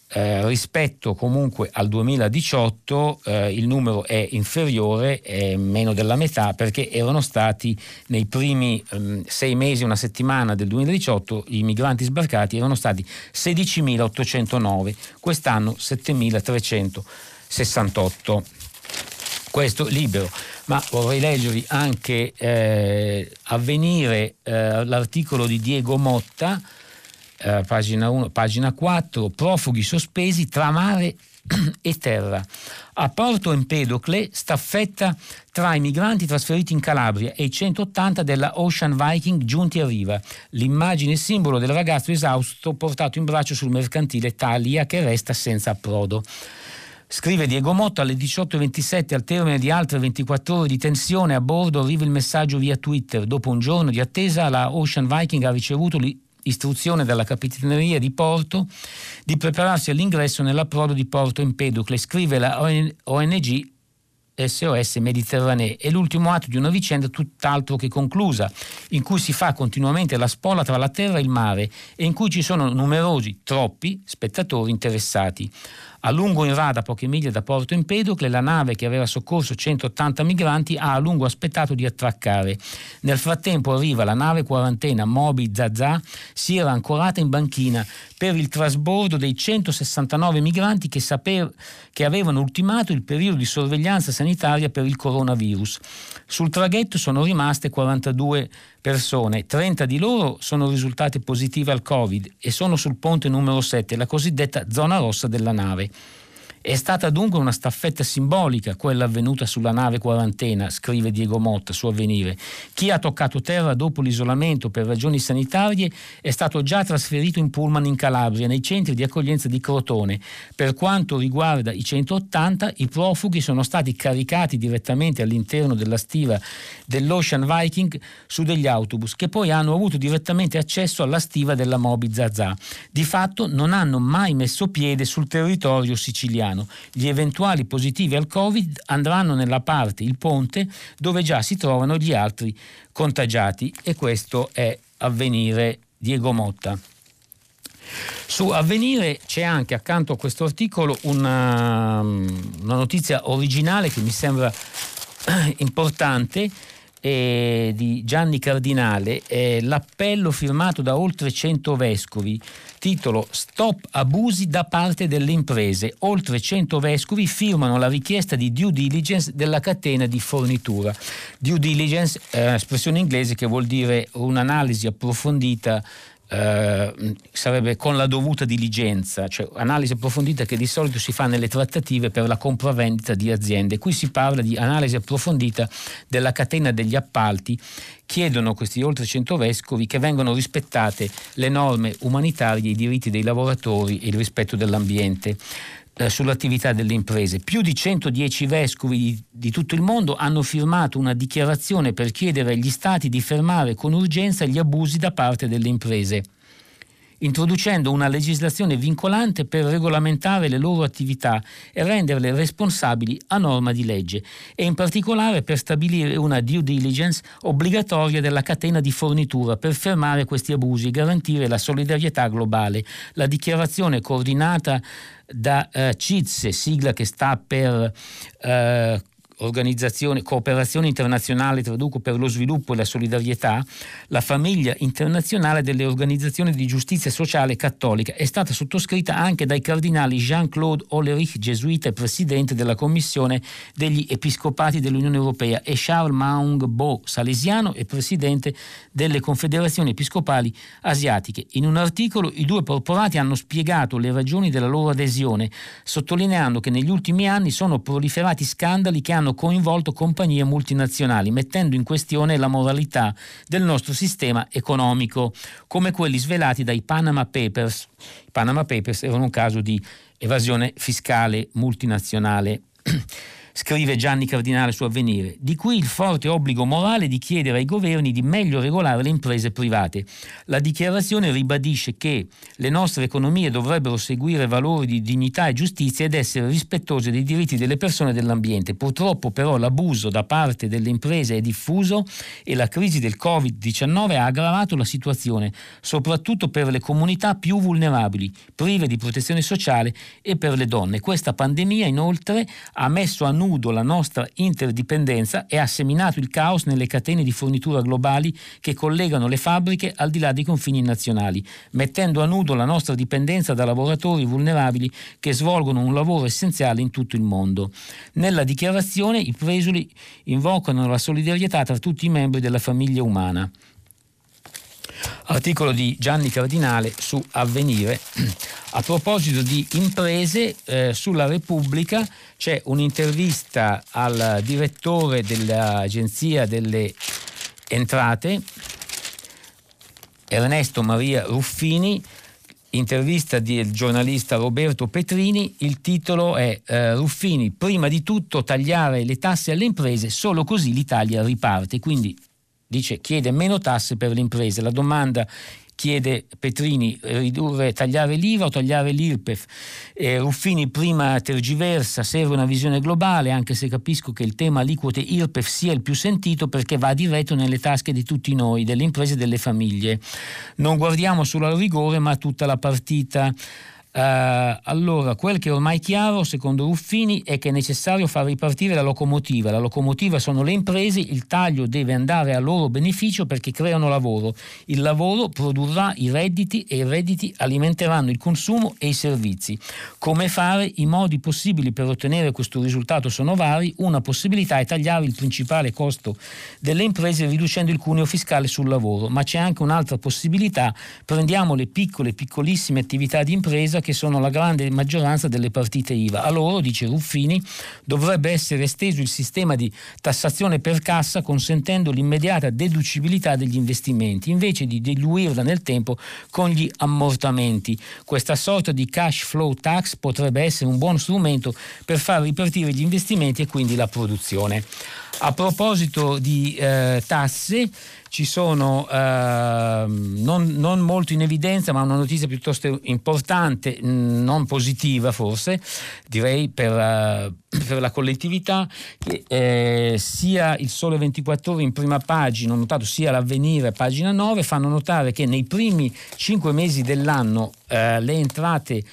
Eh, rispetto comunque al 2018 eh, il numero è inferiore, è meno della metà, perché erano stati nei primi ehm, sei mesi, una settimana del 2018, i migranti sbarcati erano stati 16.809, quest'anno 7.368. Questo libero ma vorrei leggervi anche eh, Avvenire, eh, l'articolo di Diego Motta, eh, pagina, 1, pagina 4, profughi sospesi tra mare e terra. A Porto Empedocle, staffetta tra i migranti trasferiti in Calabria e i 180 della Ocean Viking giunti a riva. L'immagine simbolo del ragazzo esausto portato in braccio sul mercantile Thalia che resta senza approdo. Scrive Diego Motto alle 18.27 al termine di altre 24 ore di tensione a bordo arriva il messaggio via Twitter. Dopo un giorno di attesa la Ocean Viking ha ricevuto l'istruzione dalla Capitaneria di Porto di prepararsi all'ingresso nell'approdo di Porto Empedocle. Scrive la ONG SOS Mediterranee. È l'ultimo atto di una vicenda tutt'altro che conclusa, in cui si fa continuamente la spola tra la terra e il mare e in cui ci sono numerosi, troppi spettatori interessati. A lungo in rada, poche miglia da Porto Empedocle, la nave che aveva soccorso 180 migranti ha a lungo aspettato di attraccare. Nel frattempo arriva la nave quarantena Moby Zazà, si era ancorata in banchina per il trasbordo dei 169 migranti che, sapev- che avevano ultimato il periodo di sorveglianza sanitaria per il coronavirus. Sul traghetto sono rimaste 42 persone, 30 di loro sono risultate positive al Covid e sono sul ponte numero 7, la cosiddetta zona rossa della nave. È stata dunque una staffetta simbolica quella avvenuta sulla nave quarantena, scrive Diego Motta su Avvenire. Chi ha toccato terra dopo l'isolamento per ragioni sanitarie è stato già trasferito in pullman in Calabria, nei centri di accoglienza di Crotone. Per quanto riguarda i 180, i profughi sono stati caricati direttamente all'interno della stiva dell'Ocean Viking su degli autobus che poi hanno avuto direttamente accesso alla stiva della Moby Zazà. Di fatto non hanno mai messo piede sul territorio siciliano piano. Gli eventuali positivi al Covid andranno nella parte, il ponte, dove già si trovano gli altri contagiati e questo è avvenire Diego Motta. Su Avvenire c'è anche accanto a questo articolo una, una notizia originale che mi sembra *clears throat* importante eh, di Gianni Cardinale, eh, l'appello firmato da oltre 100 vescovi, titolo Stop abusi da parte delle imprese. Oltre 100 vescovi firmano la richiesta di due diligence della catena di fornitura. Due diligence è un'espressione inglese che vuol dire un'analisi approfondita eh, sarebbe con la dovuta diligenza, cioè analisi approfondita che di solito si fa nelle trattative per la compravendita di aziende. Qui si parla di analisi approfondita della catena degli appalti. Chiedono questi oltre 100 vescovi che vengano rispettate le norme umanitarie, i diritti dei lavoratori e il rispetto dell'ambiente sull'attività delle imprese. Più di 110 vescovi di, di, tutto il mondo hanno firmato una dichiarazione per chiedere agli stati di fermare con urgenza gli abusi da parte delle imprese introducendo una legislazione vincolante per regolamentare le loro attività e renderle responsabili a norma di legge e in particolare per stabilire una due diligence obbligatoria della catena di fornitura per fermare questi abusi e garantire la solidarietà globale. La dichiarazione coordinata da eh, CITSE, sigla che sta per eh, organizzazione, cooperazione internazionale, traduco per lo sviluppo e la solidarietà, la famiglia internazionale delle organizzazioni di giustizia sociale cattolica è stata sottoscritta anche dai cardinali Jean-Claude Olerich, gesuita e presidente della Commissione degli Episcopati dell'Unione Europea, e Charles Maung Bo, salesiano e presidente delle Confederazioni Episcopali Asiatiche. In un articolo i due corporati hanno spiegato le ragioni della loro adesione, sottolineando che negli ultimi anni sono proliferati scandali che hanno coinvolto compagnie multinazionali, mettendo in questione la moralità del nostro sistema economico, come quelli svelati dai Panama Papers. I Panama Papers erano un caso di evasione fiscale multinazionale. *clears throat* scrive Gianni Cardinale su Avvenire, di cui il forte obbligo morale di chiedere ai governi di meglio regolare le imprese private. La dichiarazione ribadisce che le nostre economie dovrebbero seguire valori di dignità e giustizia ed essere rispettose dei diritti delle persone e dell'ambiente. Purtroppo però l'abuso da parte delle imprese è diffuso e la crisi del Covid-19 ha aggravato la situazione, soprattutto per le comunità più vulnerabili, prive di protezione sociale e per le donne. Questa pandemia inoltre ha messo a nudo nudo la nostra interdipendenza e ha seminato il caos nelle catene di fornitura globali che collegano le fabbriche al di là dei confini nazionali, mettendo a nudo la nostra dipendenza da lavoratori vulnerabili che svolgono un lavoro essenziale in tutto il mondo. Nella dichiarazione i presuli invocano la solidarietà tra tutti i membri della famiglia umana. Articolo di Gianni Cardinale su Avvenire. *clears throat* A proposito di imprese, eh, sulla Repubblica c'è un'intervista al direttore dell'Agenzia delle Entrate, Ernesto Maria Ruffini, intervista del giornalista Roberto Petrini, il titolo è eh, Ruffini, prima di tutto tagliare le tasse alle imprese, solo così l'Italia riparte. Quindi dice chiede meno tasse per le imprese. La domanda chiede Petrini ridurre, tagliare l'IVA o tagliare l'IRPEF. Eh, Ruffini prima tergiversa, serve una visione globale, anche se capisco che il tema aliquote IRPEF sia il più sentito perché va diretto nelle tasche di tutti noi, delle imprese e delle famiglie. Non guardiamo solo al rigore ma a tutta la partita. Uh, allora, quel che è ormai chiaro, secondo Ruffini, è che è necessario far ripartire la locomotiva. La locomotiva sono le imprese, il taglio deve andare a loro beneficio perché creano lavoro. Il lavoro produrrà i redditi e i redditi alimenteranno il consumo e i servizi. Come fare? I modi possibili per ottenere questo risultato sono vari. Una possibilità è tagliare il principale costo delle imprese riducendo il cuneo fiscale sul lavoro, ma c'è anche un'altra possibilità. Prendiamo le piccole, piccolissime attività di impresa che sono la grande maggioranza delle partite IVA. A loro, dice Ruffini, dovrebbe essere esteso il sistema di tassazione per cassa consentendo l'immediata deducibilità degli investimenti, invece di diluirla nel tempo con gli ammortamenti. Questa sorta di cash flow tax potrebbe essere un buon strumento per far ripartire gli investimenti e quindi la produzione. A proposito di eh, tasse, ci sono eh, non, non, molto in evidenza, ma una notizia piuttosto importante, non positiva forse, direi per, uh, per la collettività, che eh, sia il Sole 24 Ore in prima pagina, ho notato sia l'Avvenire, pagina 9, fanno notare che nei primi cinque mesi dell'anno eh, le entrate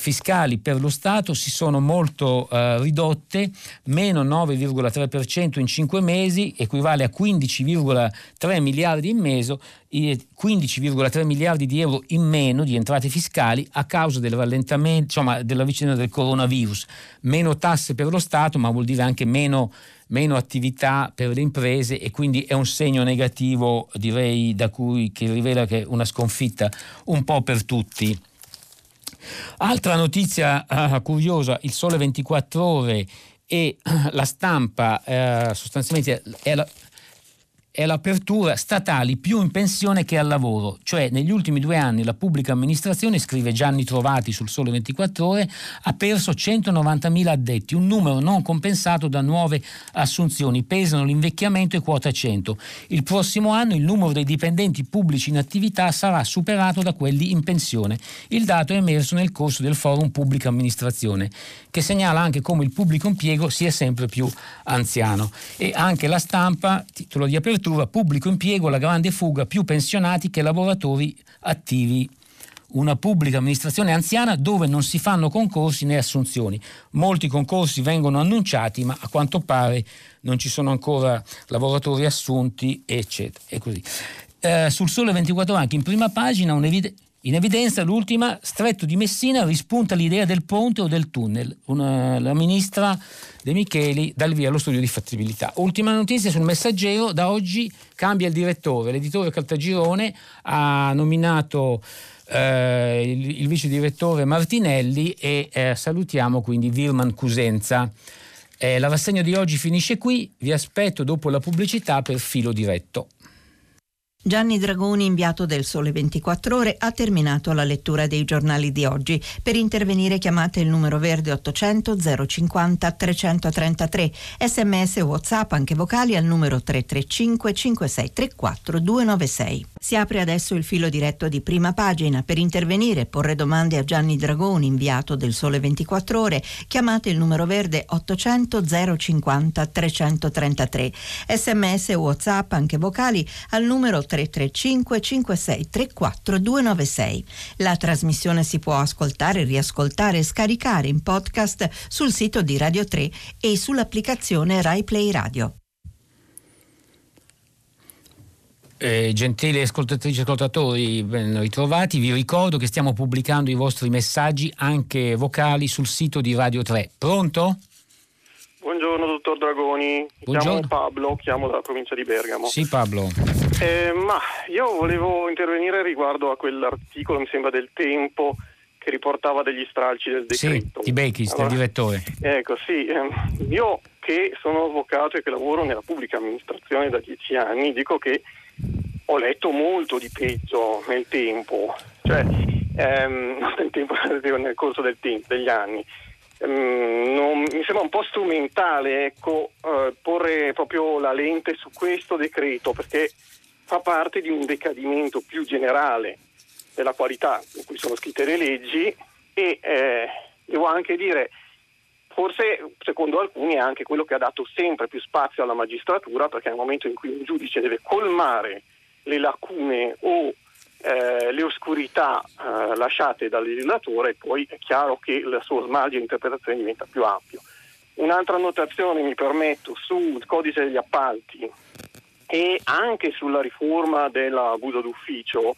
fiscali per lo Stato si sono molto eh, ridotte, meno 9,3% in 5 mesi, equivale a 15,3 miliardi in mese, 15,3 miliardi di euro in meno di entrate fiscali a causa del rallentamento, insomma, della vicenda del coronavirus. Meno tasse per lo Stato, ma vuol dire anche meno, meno attività per le imprese e quindi è un segno negativo, direi, da cui che rivela che è una sconfitta un po' per tutti. Altra notizia uh, curiosa, il Sole 24 ore e *clears throat* la stampa uh, sostanzialmente è la, è l'apertura statali più in pensione che al lavoro, cioè negli ultimi due anni la pubblica amministrazione, scrive Gianni Trovati sul Sole 24 ore, ha perso 190.000 addetti, un numero non compensato da nuove assunzioni, pesano l'invecchiamento e quota 100. Il prossimo anno il numero dei dipendenti pubblici in attività sarà superato da quelli in pensione. Il dato è emerso nel corso del forum pubblica amministrazione, che segnala anche come il pubblico impiego sia sempre più anziano. E anche la stampa, titolo di apertura, pubblico impiego, la grande fuga, più pensionati che lavoratori attivi. una pubblica amministrazione anziana dove non si fanno concorsi né assunzioni. Molti concorsi vengono annunciati, ma a quanto pare non ci sono ancora lavoratori assunti, eccetera. E così. Eh, sul Sole 24 anche in prima pagina un'evidenza in evidenza l'ultima, Stretto di Messina rispunta l'idea del ponte o del tunnel. Una, la ministra De Micheli dà il via allo studio di fattibilità. Ultima notizia sul messaggero, da oggi cambia il direttore. L'editore Caltagirone ha nominato eh, il, il, vice direttore Martinelli e eh, salutiamo quindi Virman Cusenza. Eh, la rassegna di oggi finisce qui, vi aspetto dopo la pubblicità per filo diretto. Gianni Dragoni, inviato del Sole 24 Ore, ha terminato la lettura dei giornali di oggi. Per intervenire chiamate il numero verde 800 050 333, sms o whatsapp anche vocali al numero 335 5634 296. Si apre adesso il filo diretto di prima pagina. Per intervenire e porre domande a Gianni Dragoni, inviato del Sole 24 Ore, chiamate il numero verde 800 050 333, sms o whatsapp anche vocali al numero 335 56 34 296. La trasmissione si può ascoltare, riascoltare e scaricare in podcast sul sito di Radio 3 e sull'applicazione Rai Play Radio. Eh, gentili ascoltatrici e ascoltatori, ben ritrovati. Vi ricordo che stiamo pubblicando i vostri messaggi anche vocali sul sito di Radio 3. Pronto? Buongiorno dottor Dragoni, Buongiorno. chiamo Pablo, chiamo dalla provincia di Bergamo. Sì Pablo. Eh, ma io volevo intervenire riguardo a quell'articolo, mi sembra del Tempo, che riportava degli stralci del decreto. Sì, di Bechis, allora, del direttore. Ecco, sì. Ehm, io che sono avvocato e che lavoro nella pubblica amministrazione da dieci anni, dico che ho letto molto di peggio nel tempo, cioè ehm, *laughs* nel, tempo, *laughs* nel corso tempo, degli anni. Um, non, mi sembra un po' strumentale ecco, uh, porre proprio la lente su questo decreto perché fa parte di un decadimento più generale della qualità in cui sono scritte le leggi e eh, devo anche dire forse secondo alcuni è anche quello che ha dato sempre più spazio alla magistratura perché nel momento in cui un giudice deve colmare le lacune o eh, le oscurità eh, lasciate dal legislatore, poi è chiaro che il suo smaglio di interpretazione diventa più ampio. Un'altra notazione mi permetto sul codice degli appalti e anche sulla riforma dell'abuso d'ufficio.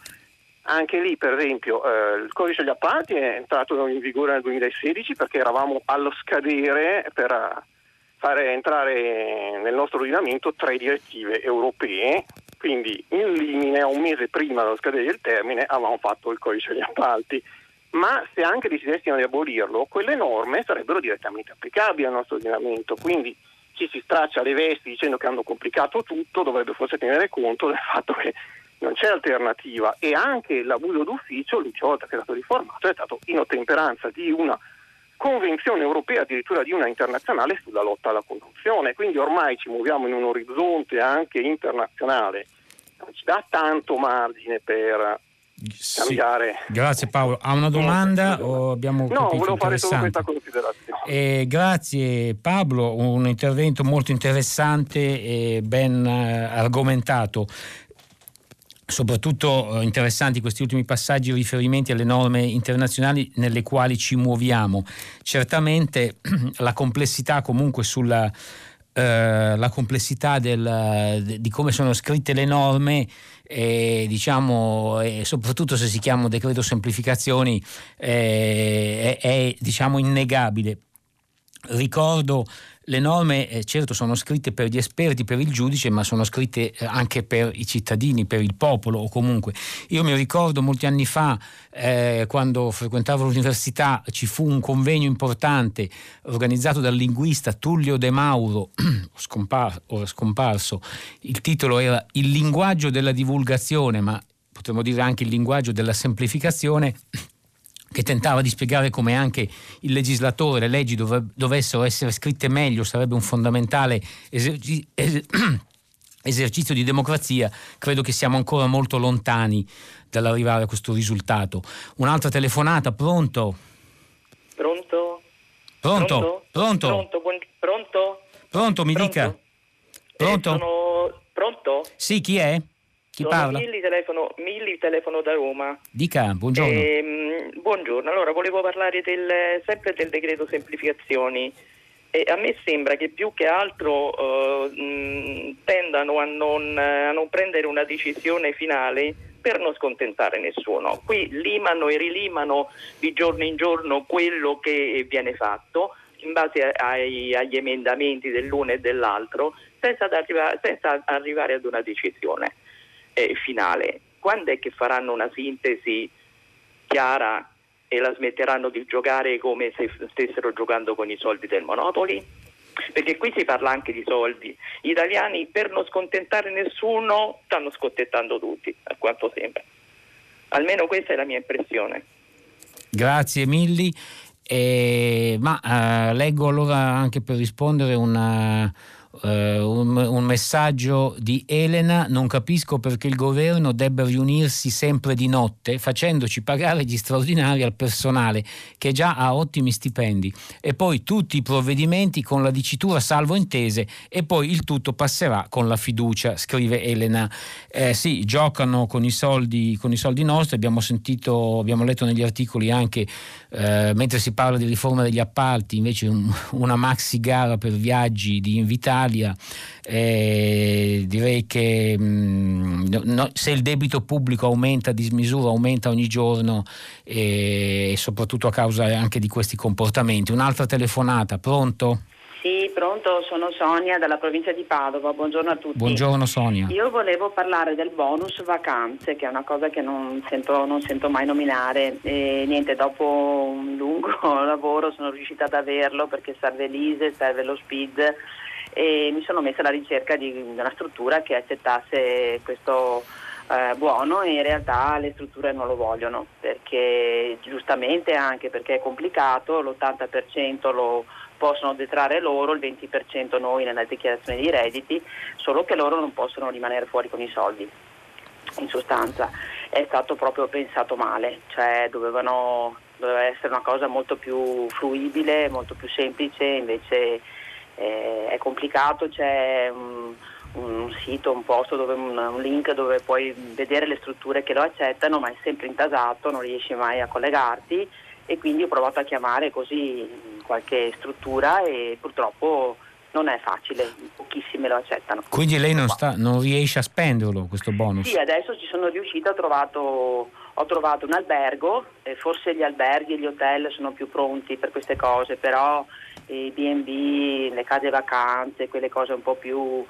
Anche lì, per esempio, eh, il codice degli appalti è entrato in vigore nel 2016 perché eravamo allo scadere per fare entrare nel nostro ordinamento tre direttive europee quindi in limine, un mese prima dello scadere del termine, avevamo fatto il codice degli appalti. Ma se anche decidessimo di abolirlo, quelle norme sarebbero direttamente applicabili al nostro ordinamento. Quindi chi si straccia le vesti dicendo che hanno complicato tutto dovrebbe forse tenere conto del fatto che non c'è alternativa e anche l'abuso d'ufficio, l'ultima volta che è stato riformato, è stato in ottemperanza di una convenzione europea, addirittura di una internazionale sulla lotta alla corruzione. Quindi ormai ci muoviamo in un orizzonte anche internazionale, ci dà tanto margine per cambiare. Sì. Grazie Paolo. Ha una domanda No, volevo fare solo questa considerazione. Eh, grazie Pablo, un intervento molto interessante e ben eh, argomentato soprattutto eh, interessanti questi ultimi passaggi riferimenti alle norme internazionali nelle quali ci muoviamo. Certamente *clears throat* la complessità comunque sulla eh, la complessità del, di come sono scritte le norme e, diciamo, e soprattutto se si chiamano decreto semplificazioni eh, è, è diciamo innegabile. Ricordo le norme eh, certo sono scritte per gli esperti, per il giudice, ma sono scritte eh, anche per i cittadini, per il popolo o comunque. Io mi ricordo molti anni fa, eh, quando frequentavo l'università, ci fu un convegno importante organizzato dal linguista Tullio De Mauro, *clears throat* scompar- ora scomparso. Il titolo era Il linguaggio della divulgazione, ma potremmo dire anche il linguaggio della semplificazione *clears throat* che tentava di spiegare come anche il legislatore, le leggi dov- dovessero essere scritte meglio, sarebbe un fondamentale eserci- es- *clears throat* esercizio di democrazia, credo che siamo ancora molto lontani dall'arrivare a questo risultato. Un'altra telefonata, pronto? Pronto? Pronto? Pronto? Pronto? Buon... Pronto? Pronto, mi Pronto? dica. Pronto? Eh, sono... Pronto? Sì, chi è? Chi Sono parla? Milli telefono, Milli telefono da Roma. Dica, buongiorno. Ehm, buongiorno, allora volevo parlare del, sempre del decreto semplificazioni. E a me sembra che più che altro eh, tendano a non, a non prendere una decisione finale per non scontentare nessuno. Qui limano e rilimano di giorno in giorno quello che viene fatto in base ai- agli emendamenti dell'uno e dell'altro senza, arriva- senza arrivare ad una decisione eh, finale. Quando è che faranno una sintesi chiara e la smetteranno di giocare come se stessero giocando con i soldi del Monopoli? Perché qui si parla anche di soldi. Gli italiani per non scontentare nessuno stanno scontentando tutti, a quanto sembra. Almeno questa è la mia impressione. Grazie Milli. Eh, ma eh, leggo allora anche per rispondere una, eh, un, un messaggio di Elena. Non capisco perché il governo debba riunirsi sempre di notte facendoci pagare gli straordinari al personale che già ha ottimi stipendi e poi tutti i provvedimenti con la dicitura salvo intese e poi il tutto passerà con la fiducia, scrive Elena. Eh, sì, giocano con i soldi, con i soldi nostri, abbiamo sentito, abbiamo letto negli articoli anche eh, mentre si parla di riforma degli appalti, invece un- *laughs* una maxi gara per viaggi di Invitalia, eh, direi che mh, no- no- se il debito pubblico aumenta a dismisura, aumenta ogni giorno eh, e soprattutto a causa anche di questi comportamenti. Un'altra telefonata, pronto? Pronto, sono Sonia dalla provincia di Padova, buongiorno a tutti. Buongiorno Sonia. Io volevo parlare del bonus vacanze, che è una cosa che non sento, non sento mai nominare. E niente, dopo un lungo *laughs* lavoro sono riuscita ad averlo perché serve l'ISE, serve lo SPID e mi sono messa alla ricerca di una struttura che accettasse questo eh, buono e in realtà le strutture non lo vogliono perché giustamente anche perché è complicato, l'80% lo possono detrarre loro, il 20% noi nella dichiarazione di redditi, solo che loro non possono rimanere fuori con i soldi. In sostanza è stato proprio pensato male, cioè dovevano, doveva essere una cosa molto più fruibile, molto più semplice, invece eh, è complicato, c'è un, un sito, un posto, dove, un, un link dove puoi vedere le strutture che lo accettano, ma è sempre intasato, non riesci mai a collegarti e quindi ho provato a chiamare così qualche struttura e purtroppo non è facile, pochissime lo accettano. Quindi lei non, sta, non riesce a spenderlo questo bonus? Sì, adesso ci sono riuscita, ho trovato, ho trovato un albergo, e forse gli alberghi e gli hotel sono più pronti per queste cose, però i B&B, le case vacanze, quelle cose un po' più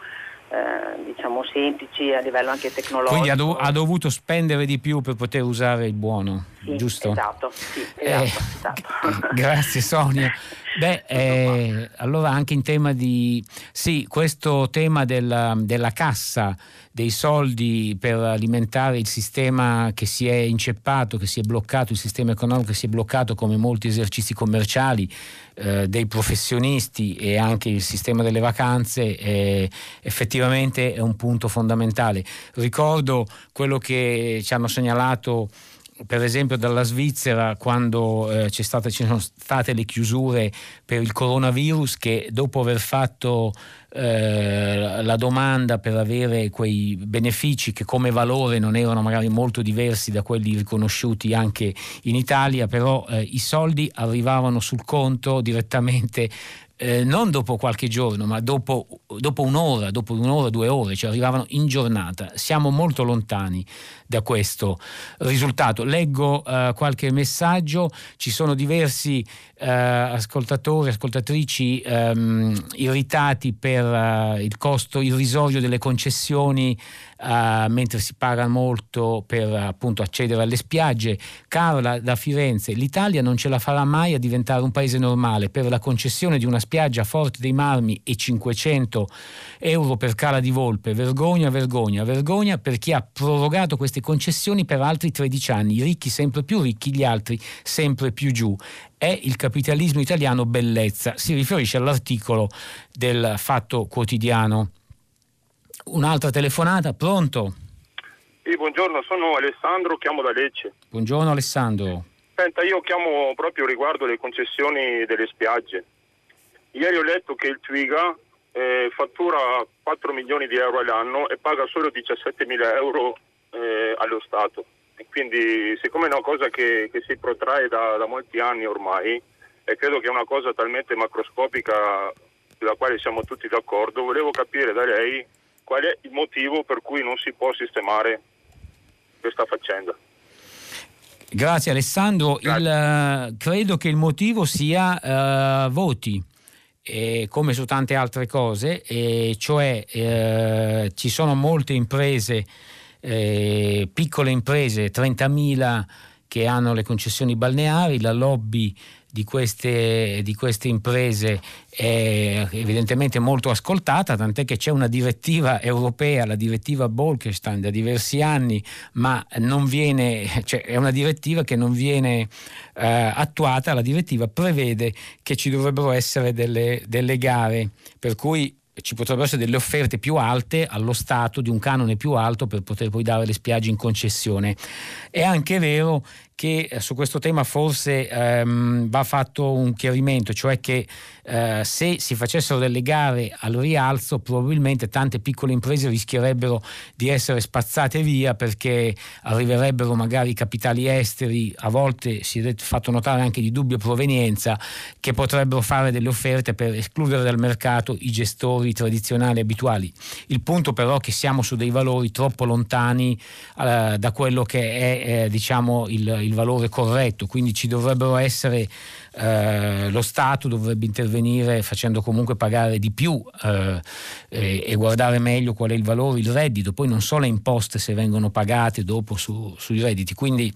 eh, diciamo semplici a livello anche tecnologico. Quindi ha, dov- ha dovuto spendere di più per poter usare il buono, Sì, giusto? Esatto, sì, Eh, esatto, esatto. *laughs* Grazie Sonia. Beh, *laughs* eh, allora anche in tema di... Sì, questo tema della, della cassa, dei soldi per alimentare il sistema che si è inceppato, che si è bloccato, il sistema economico che si è bloccato come molti esercizi commerciali eh, dei professionisti e anche il sistema delle vacanze, eh, effettivamente è un punto fondamentale. Ricordo quello che ci hanno segnalato per esempio dalla Svizzera quando eh, c'è stata, ci sono state le chiusure per il coronavirus che dopo aver fatto eh, la domanda per avere quei benefici che come valore non erano magari molto diversi da quelli riconosciuti anche in Italia, però eh, i soldi arrivavano sul conto direttamente eh, non dopo qualche giorno, ma dopo, dopo un'ora, dopo un'ora, due ore, cioè arrivavano in giornata. Siamo molto lontani da questo risultato. Leggo eh, qualche messaggio, ci sono diversi eh, ascoltatori, ascoltatrici ehm, irritati per eh, il costo irrisorio delle concessioni eh, mentre si paga molto per appunto accedere alle spiagge. Carla da Firenze, l'Italia non ce la farà mai a diventare un paese normale per la concessione di una spiaggia Forte dei Marmi e 500 euro per Cala di Volpe. Vergogna, vergogna, vergogna per chi ha prorogato queste concessioni per altri 13 anni, i ricchi sempre più ricchi, gli altri sempre più giù. È il capitalismo italiano bellezza, si riferisce all'articolo del Fatto Quotidiano. Un'altra telefonata, pronto? Sì, buongiorno, sono Alessandro, chiamo da Lecce. Buongiorno Alessandro. Senta, io chiamo proprio riguardo le concessioni delle spiagge. Ieri ho letto che il Twiga eh, fattura 4 milioni di euro all'anno e paga solo 17 mila euro eh, allo Stato. E quindi siccome è una cosa che, che si protrae da, da, molti anni ormai e credo che è una cosa talmente macroscopica sulla quale siamo tutti d'accordo, volevo capire da lei qual è il motivo per cui non si può sistemare questa faccenda. Grazie Alessandro, Grazie. Il, eh, credo che il motivo sia uh, voti. Eh, come su tante altre cose, eh, cioè eh, ci sono molte imprese, eh, piccole imprese, 30.000 che hanno le concessioni balneari, la lobby di queste, di queste, imprese è evidentemente molto ascoltata, tant'è che c'è una direttiva europea, la direttiva Bolkestein, da diversi anni, ma viene, cioè è una direttiva che non viene eh, attuata, la direttiva prevede che ci dovrebbero essere delle, delle gare, per cui ci potrebbero essere delle offerte più alte allo Stato, di un canone più alto per poter poi dare le spiagge in concessione. È anche vero che eh, su questo tema forse ehm, va fatto un chiarimento, cioè che eh, se si facessero delle gare al rialzo probabilmente tante piccole imprese rischierebbero di essere spazzate via perché arriverebbero magari capitali esteri, a volte si è fatto notare anche di dubbia provenienza, che potrebbero fare delle offerte per escludere dal mercato i gestori tradizionali abituali. Il punto però è che siamo su dei valori troppo lontani eh, da quello che è eh, diciamo il il valore corretto, quindi ci dovrebbero essere, eh, lo Stato dovrebbe intervenire facendo comunque pagare di più eh, e, e, guardare meglio qual è il valore, il reddito, poi non so le imposte se vengono pagate dopo su, sui redditi, quindi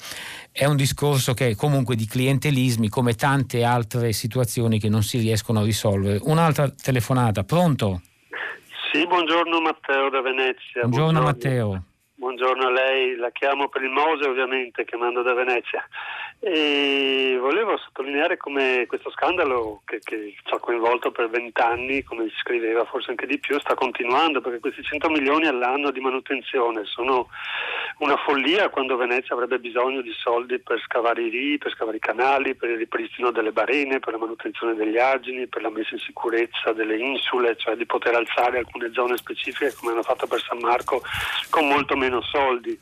è un discorso che è comunque di clientelismi come tante altre situazioni che non si riescono a risolvere. Un'altra telefonata, pronto? Sì, buongiorno Matteo da Venezia. Buongiorno, buongiorno. Matteo. Buongiorno a lei, la chiamo per il Mose ovviamente, chiamando da Venezia. E volevo sottolineare come questo scandalo che, che ci ha coinvolto per vent'anni, come si scriveva, forse anche di più, sta continuando perché questi 100 milioni all'anno di manutenzione sono una follia quando Venezia avrebbe bisogno di soldi per scavare i ri, per scavare i canali, per il ripristino delle barene, per la manutenzione degli argini, per la messa in sicurezza delle insule, cioè di poter alzare alcune zone specifiche come hanno fatto per San Marco con molto meno soldi.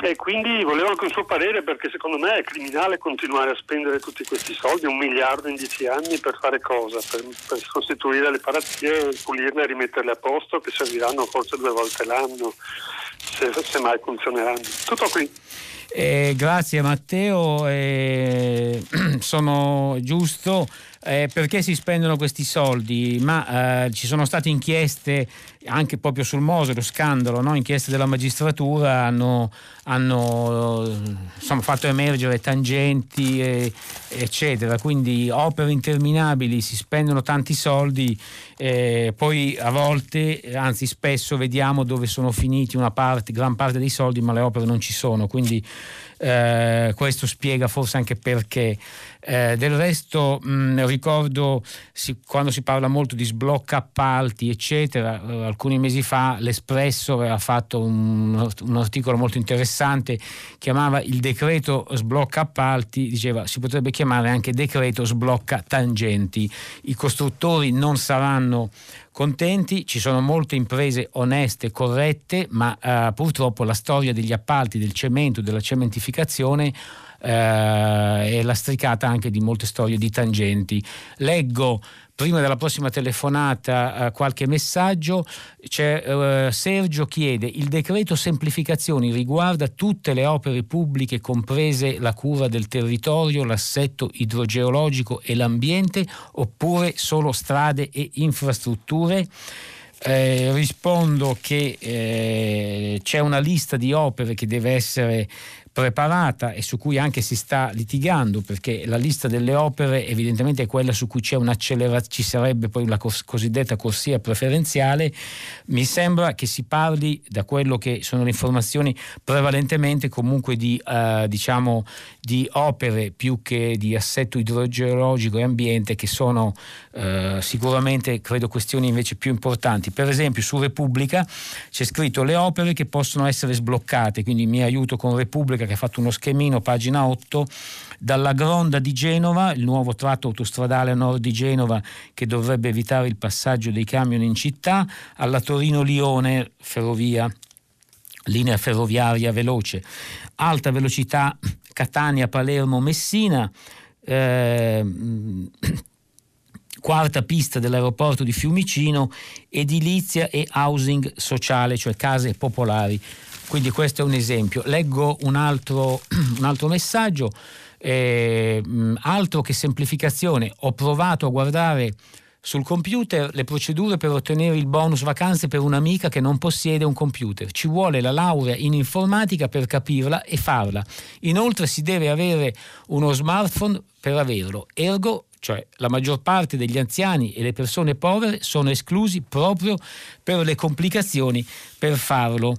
E quindi volevo anche un suo parere perché secondo me è criminale continuare a spendere tutti questi soldi, un miliardo in dieci anni per fare cosa? Per, per sostituire le parazie, pulirle e rimetterle a posto che serviranno forse due volte l'anno, se, se mai funzioneranno. Tutto qui. Eh, grazie Matteo, eh, *clears throat* sono giusto eh, perché si spendono questi soldi? Ma eh, ci sono state inchieste anche proprio sul Mose, lo scandalo, no? inchieste della magistratura hanno, hanno insomma, fatto emergere tangenti e, eccetera, quindi opere interminabili, si spendono tanti soldi, eh, poi a volte, anzi spesso vediamo dove sono finiti una parte, gran parte dei soldi, ma le opere non ci sono, quindi eh, questo spiega forse anche perché. Eh, del resto mh, ricordo si, quando si parla molto di sblocca appalti, eccetera, eh, alcuni mesi fa l'Espresso aveva fatto un, un, articolo molto interessante, chiamava il decreto sblocca appalti, diceva si potrebbe chiamare anche decreto sblocca tangenti. I costruttori non saranno contenti, ci sono molte imprese oneste, corrette, ma eh, purtroppo la storia degli appalti, del cemento, della cementificazione eh, è lastricata anche di molte storie di tangenti. Leggo prima della prossima telefonata eh, qualche messaggio. Eh, Sergio chiede: il decreto semplificazioni riguarda tutte le opere pubbliche, comprese la cura del territorio, l'assetto idrogeologico e l'ambiente, oppure solo strade e infrastrutture? Eh, rispondo che eh, c'è una lista di opere che deve essere preparata e su cui anche si sta litigando perché la lista delle opere evidentemente è quella su cui c'è un'accelerazione, ci sarebbe poi la cos- cosiddetta corsia preferenziale. Mi sembra che si parli, da quello che sono le informazioni, prevalentemente comunque di, uh, diciamo, di opere più che di assetto idrogeologico e ambiente che sono uh, sicuramente, credo, questioni invece più importanti. Per esempio su Repubblica c'è scritto le opere che possono essere sbloccate, quindi mi aiuto con Repubblica che ha fatto uno schemino, pagina 8, dalla Gronda di Genova, il nuovo tratto autostradale a nord di Genova che dovrebbe evitare il passaggio dei camion in città, alla Torino-Lione, ferrovia linea ferroviaria veloce, alta velocità Catania, Palermo, Messina, eh, quarta pista dell'aeroporto di Fiumicino, edilizia e housing sociale, cioè case popolari. Quindi questo è un esempio. Leggo un altro, *clears throat* un altro messaggio, eh, altro che semplificazione. Ho provato a guardare sul computer le procedure per ottenere il bonus vacanze per un'amica che non possiede un computer. Ci vuole la laurea in informatica per capirla e farla. Inoltre si deve avere uno smartphone per averlo. Ergo cioè la maggior parte degli anziani e le persone povere sono esclusi proprio per le complicazioni per farlo.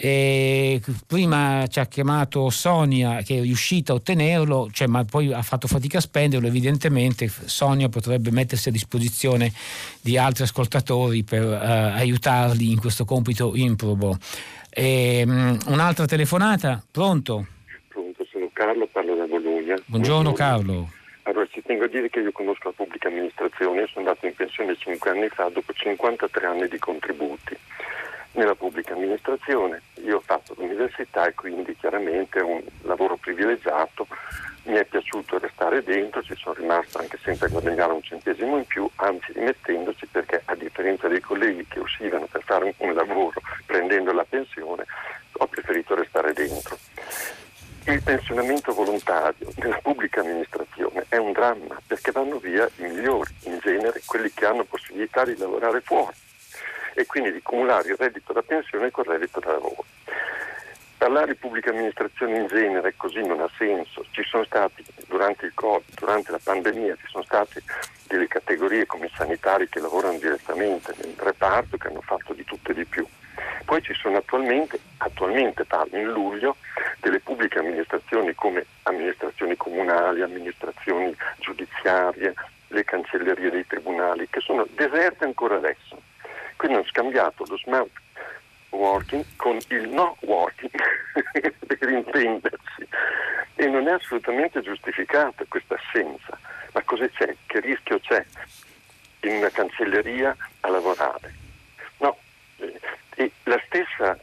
E prima ci ha chiamato Sonia che è riuscita a ottenerlo, cioè, ma poi ha fatto fatica a spenderlo, evidentemente Sonia potrebbe mettersi a disposizione di altri ascoltatori per uh, aiutarli in questo compito improbo. E, um, un'altra telefonata, pronto? Pronto, sono Carlo, parlo da Bologna. Buongiorno, Buongiorno. Carlo. Allora, ci tengo a dire che io conosco la pubblica amministrazione, sono andato in pensione 5 anni fa dopo 53 anni di contributi nella pubblica amministrazione. Io ho fatto l'università e quindi chiaramente è un lavoro privilegiato, mi è piaciuto restare dentro, ci sono rimasto anche sempre a guadagnare un centesimo in più, anzi rimettendoci perché a differenza dei colleghi che uscivano per fare un, lavoro prendendo la pensione, ho preferito restare dentro. Il pensionamento volontario nella pubblica amministrazione è un dramma perché vanno via i migliori, in genere quelli che hanno possibilità di lavorare fuori e quindi di cumulare il reddito da pensione con il reddito da lavoro. Parlare di pubblica amministrazione in genere così non ha senso. Ci sono stati durante il Covid, durante la pandemia, ci sono state delle categorie come i sanitari che lavorano direttamente nel reparto che hanno fatto di tutto e di più. Poi ci sono attualmente, attualmente parlo in luglio, delle pubbliche amministrazioni come amministrazioni comunali, amministrazioni giudiziarie, le cancellerie dei tribunali, che sono deserte ancora adesso. Quindi hanno scambiato lo smart working con il no working *laughs* per intendersi e non è assolutamente giustificata questa assenza. Ma cosa c'è? Che rischio c'è in una cancelleria a lavorare? No, e la stessa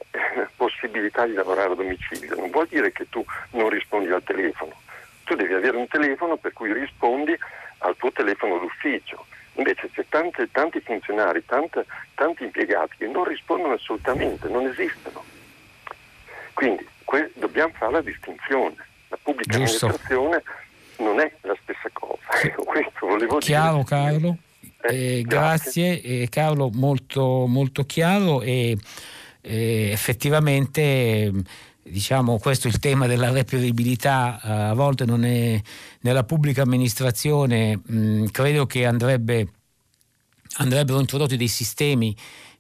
possibilità di lavorare a domicilio non vuol dire che tu non rispondi al telefono. Tu devi avere un telefono per cui rispondi al tuo telefono d'ufficio Invece c'è tanti, tanti funzionari, tante, tanti impiegati che non rispondono assolutamente, non esistono. Quindi que- dobbiamo fare la distinzione. La pubblica Giusto. amministrazione non è la stessa cosa. *laughs* Questo volevo chiaro, dire. Carlo. Eh, eh, grazie, grazie. Eh, Carlo, molto, molto chiaro e eh, effettivamente diciamo questo è il tema della reperibilità. A volte non è nella pubblica amministrazione mh, credo che andrebbe, andrebbero introdotti dei sistemi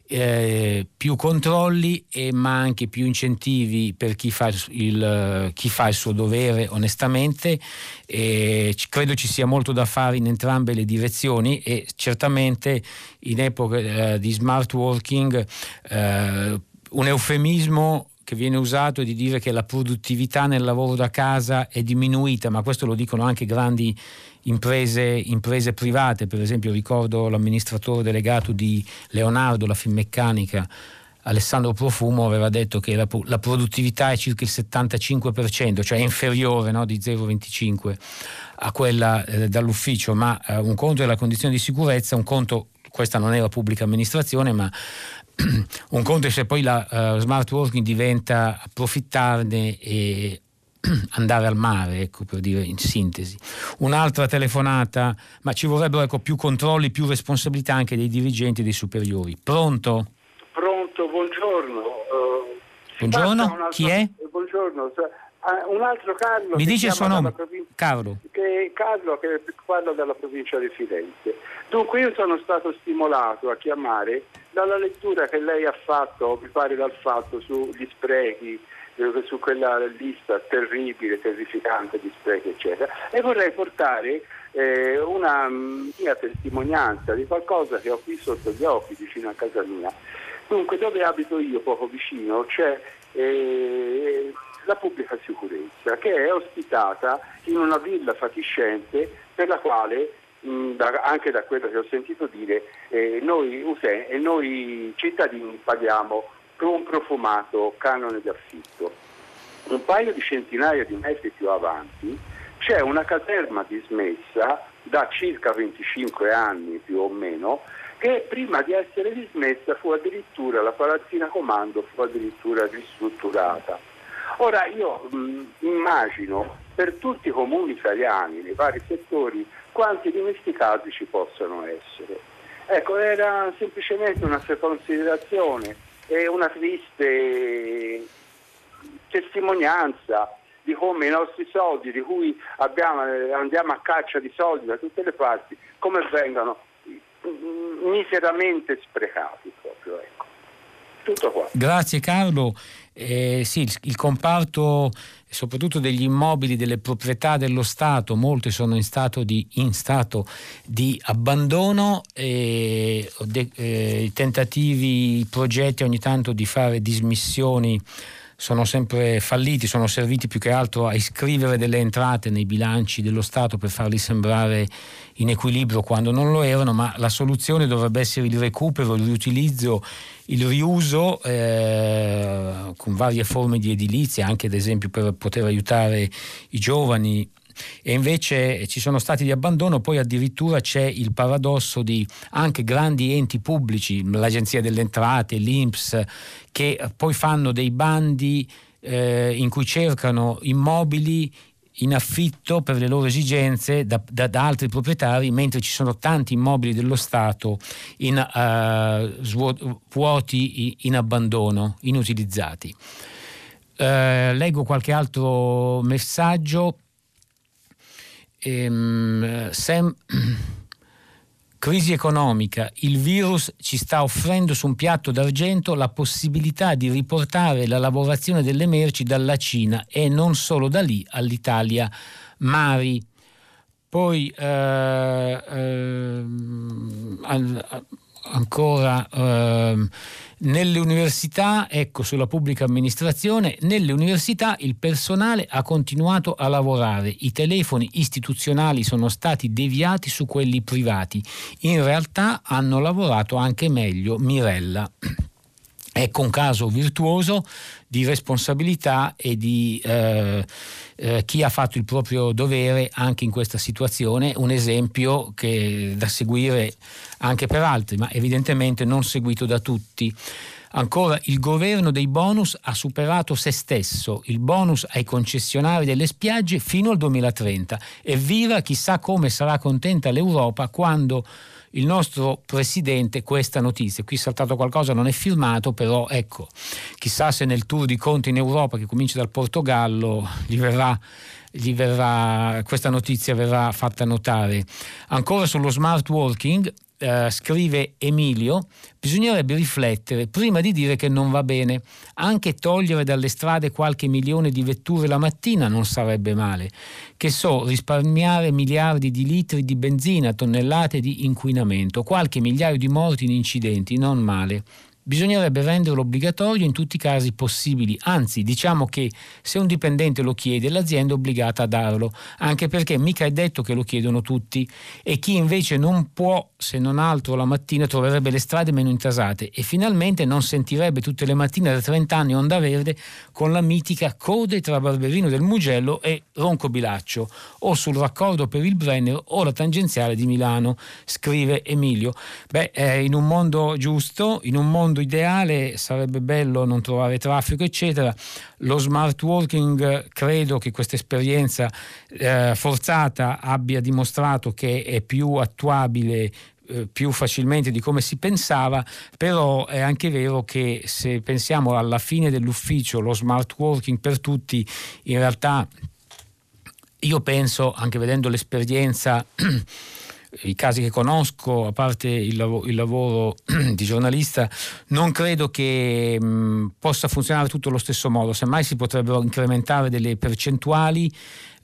eh, più controlli e, ma anche più incentivi per chi fa il, chi fa il suo dovere onestamente. E credo ci sia molto da fare in entrambe le direzioni e certamente in epoca eh, di smart working eh, un eufemismo che viene usato è di dire che la produttività nel lavoro da casa è diminuita, ma questo lo dicono anche grandi imprese, imprese private, per esempio ricordo l'amministratore delegato di Leonardo, la Finmeccanica, Alessandro Profumo aveva detto che la, la, produttività è circa il 75%, cioè inferiore no, di 0,25 a quella eh, dall'ufficio, ma eh, un conto è la condizione di sicurezza, un conto, questa non la pubblica amministrazione, ma *clears throat* un conto è se poi la uh, smart working diventa approfittarne e *clears throat* andare al mare, ecco, per dire in sintesi. Un'altra telefonata, ma ci vorrebbero ecco, più controlli, più responsabilità anche dei dirigenti e dei superiori. Pronto? Pronto, buongiorno. Uh, buongiorno, chi è? Buongiorno, uh, un altro Carlo. Mi dice il suo nome? Carlo. Che Carlo che parla dalla provincia di Firenze. Dunque io sono stato stimolato a chiamare dalla lettura che lei ha fatto, mi pare dal fatto, sugli sprechi su quella lista terribile, terrificante di sprechi, eccetera, e vorrei portare eh, una mia testimonianza di qualcosa che ho qui sotto gli occhi, vicino a casa mia. Dunque, dove abito io, poco vicino, c'è eh, la pubblica sicurezza che è ospitata in una villa fatiscente per la quale da, anche da quello che ho sentito dire eh, noi, use, noi cittadini paghiamo un profumato canone di affitto. Un paio di centinaia di metri più avanti c'è una caserma dismessa da circa 25 anni più o meno che prima di essere dismessa fu addirittura la palazzina comando fu addirittura ristrutturata. Ora io mh, immagino per tutti i comuni italiani nei vari settori quanti dimesticati ci possano essere. Ecco, era semplicemente una considerazione e una triste testimonianza di come i nostri soldi, di cui abbiamo, andiamo a caccia di soldi da tutte le parti, come vengano miseramente sprecati proprio. Ecco. Tutto qua. Grazie Carlo. Eh, sì, il, il comparto soprattutto degli immobili, delle proprietà dello Stato, molte sono in stato di, in stato di abbandono, e, de, eh, tentativi, progetti ogni tanto di fare dismissioni sono sempre falliti, sono serviti più che altro a iscrivere delle entrate nei bilanci dello Stato per farli sembrare in equilibrio quando non lo erano, ma la soluzione dovrebbe essere il recupero, il riutilizzo, il riuso eh, con varie forme di edilizia, anche ad esempio per poter aiutare i giovani e invece ci sono stati di abbandono, poi addirittura c'è il paradosso di anche grandi enti pubblici, l'Agenzia delle Entrate, l'INPS, che poi fanno dei bandi eh, in cui cercano immobili in affitto per le loro esigenze da, da, da, altri proprietari, mentre ci sono tanti immobili dello Stato in, uh, vuoti in abbandono, inutilizzati. Uh, leggo qualche altro messaggio ehm, sem- *clears throat* crisi economica, il virus ci sta offrendo su un piatto d'argento la possibilità di riportare la lavorazione delle merci dalla Cina e non solo da lì all'Italia Mari. Poi eh, eh, ancora eh, nelle università, ecco sulla pubblica amministrazione, nelle università il personale ha continuato a lavorare, i telefoni istituzionali sono stati deviati su quelli privati, in realtà hanno lavorato anche meglio Mirella. Ecco un caso virtuoso di responsabilità e di eh, eh, chi ha fatto il proprio dovere anche in questa situazione, un esempio che, da seguire anche per altri, ma evidentemente non seguito da tutti. Ancora, il governo dei bonus ha superato se stesso, il bonus ai concessionari delle spiagge fino al 2030. Evviva, chissà come sarà contenta l'Europa quando il nostro presidente questa notizia. Qui è saltato qualcosa, non è firmato, però ecco, chissà se nel tour di Conte in Europa che comincia dal Portogallo gli verrà verrà, questa notizia verrà fatta notare. Ancora sullo smart working, Uh, scrive Emilio, bisognerebbe riflettere prima di dire che non va bene. Anche togliere dalle strade qualche milione di vetture la mattina non sarebbe male. Che so, risparmiare miliardi di litri di benzina, tonnellate di inquinamento, qualche migliaio di morti in incidenti, non male bisognerebbe renderlo obbligatorio in tutti i casi possibili, anzi diciamo che se un dipendente lo chiede l'azienda è obbligata a darlo, anche perché mica è detto che lo chiedono tutti e chi invece non può, se non altro la mattina, troverebbe le strade meno intasate e finalmente non sentirebbe tutte le mattine da 30 anni onda verde con la mitica code tra Barberino del Mugello e Roncobilaccio o sul raccordo per il Brenner o la tangenziale di Milano, scrive Emilio. Beh, eh, in un mondo giusto, in un mondo mondo ideale sarebbe bello non trovare traffico, eccetera. Lo smart working credo che questa esperienza eh, forzata abbia dimostrato che è più attuabile eh, più facilmente di come si pensava, però è anche vero che se pensiamo alla fine dell'ufficio, lo smart working per tutti, in realtà io penso, anche vedendo l'esperienza *clears throat* i casi che conosco, a parte il, lav- il lavoro *clears throat* di giornalista, non credo che mh, possa funzionare tutto allo stesso modo, semmai si potrebbero incrementare delle percentuali.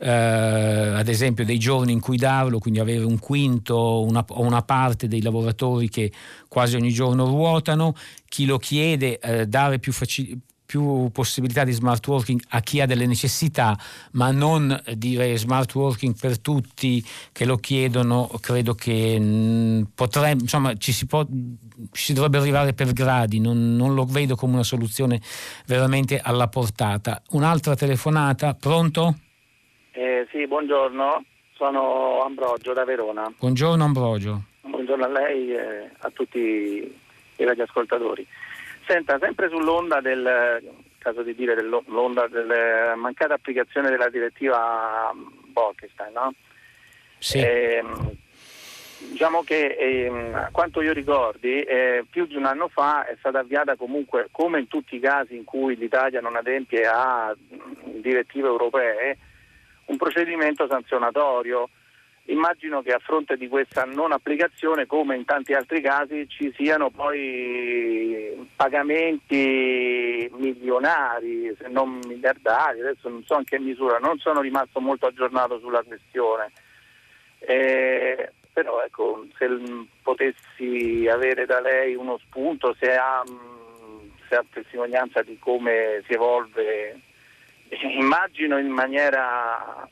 Eh, ad esempio dei giorni in cui darlo, quindi avere un quinto o una, una, parte dei lavoratori che quasi ogni giorno ruotano, chi lo chiede eh, dare più, faci- più possibilità di smart working a chi ha delle necessità, ma non dire smart working per tutti che lo chiedono, credo che mh, potremmo, insomma, ci si, può, si dovrebbe arrivare per gradi, non, non, lo vedo come una soluzione veramente alla portata. Un'altra telefonata, pronto? Eh, sì, buongiorno, sono Ambrogio da Verona. Buongiorno Ambrogio. Buongiorno a lei e a tutti i radioascoltatori. Senta, sempre sull'onda del caso di dire dell'onda della mancata applicazione della direttiva Bolkestein, no? Sì. Eh, diciamo che eh, a quanto io ricordi eh, più di un anno fa è stata avviata comunque come in tutti i casi in cui l'Italia non adempie a direttive europee un procedimento sanzionatorio Immagino che a fronte di questa non applicazione, come in tanti altri casi, ci siano poi pagamenti milionari, se non miliardari, adesso non so in che misura, non sono rimasto molto aggiornato sulla questione. Eh, però ecco, se potessi avere da lei uno spunto, se ha, se ha testimonianza di come si evolve, immagino in maniera...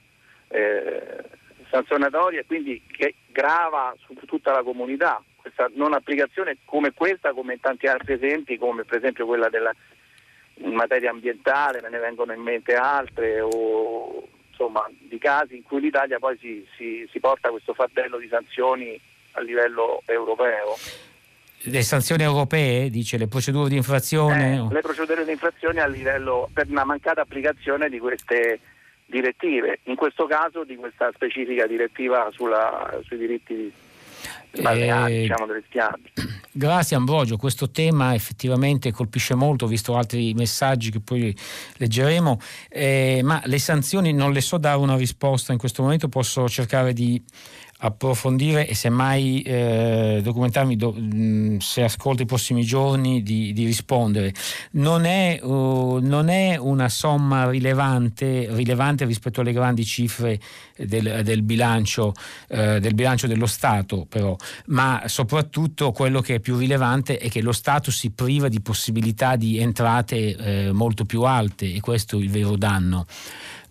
Eh, sanzionatoria e quindi che grava su tutta la comunità. Questa non applicazione come questa, come in tanti altri esempi, come per esempio quella della in materia ambientale, me ne vengono in mente altre, o insomma di casi in cui l'Italia poi si, si, si porta questo fardello di sanzioni a livello europeo. Le sanzioni europee, dice, le procedure di infrazione? Eh, le procedure di infrazione a livello per una mancata applicazione di queste direttive, in questo caso di questa specifica direttiva sulla, sui diritti balneari, eh, diciamo, delle spiagge. Grazie Ambrogio, questo tema effettivamente colpisce molto, visto altri messaggi che poi leggeremo, eh, ma le sanzioni non le so dare una risposta in questo momento, posso cercare di approfondire e semmai eh, documentarmi do, mh, se ascolto i prossimi giorni di, di rispondere. Non è, uh, non è, una somma rilevante, rilevante, rispetto alle grandi cifre del, del, bilancio, eh, del, bilancio, dello Stato, però, ma soprattutto quello che è più rilevante è che lo Stato si priva di possibilità di entrate eh, molto più alte e questo è il vero danno.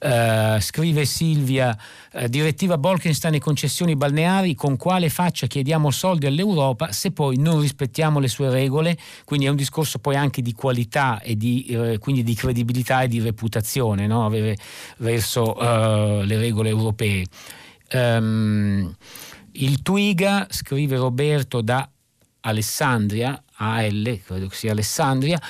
Uh, scrive Silvia, uh, direttiva Bolkenstein e concessioni balneari, con quale faccia chiediamo soldi all'Europa se poi non rispettiamo le sue regole? Quindi è un discorso poi anche di qualità e di, uh, quindi di credibilità e di reputazione no? Avere verso le regole europee. Um, il Twiga, scrive Roberto da Alessandria, AL, credo che sia Alessandria,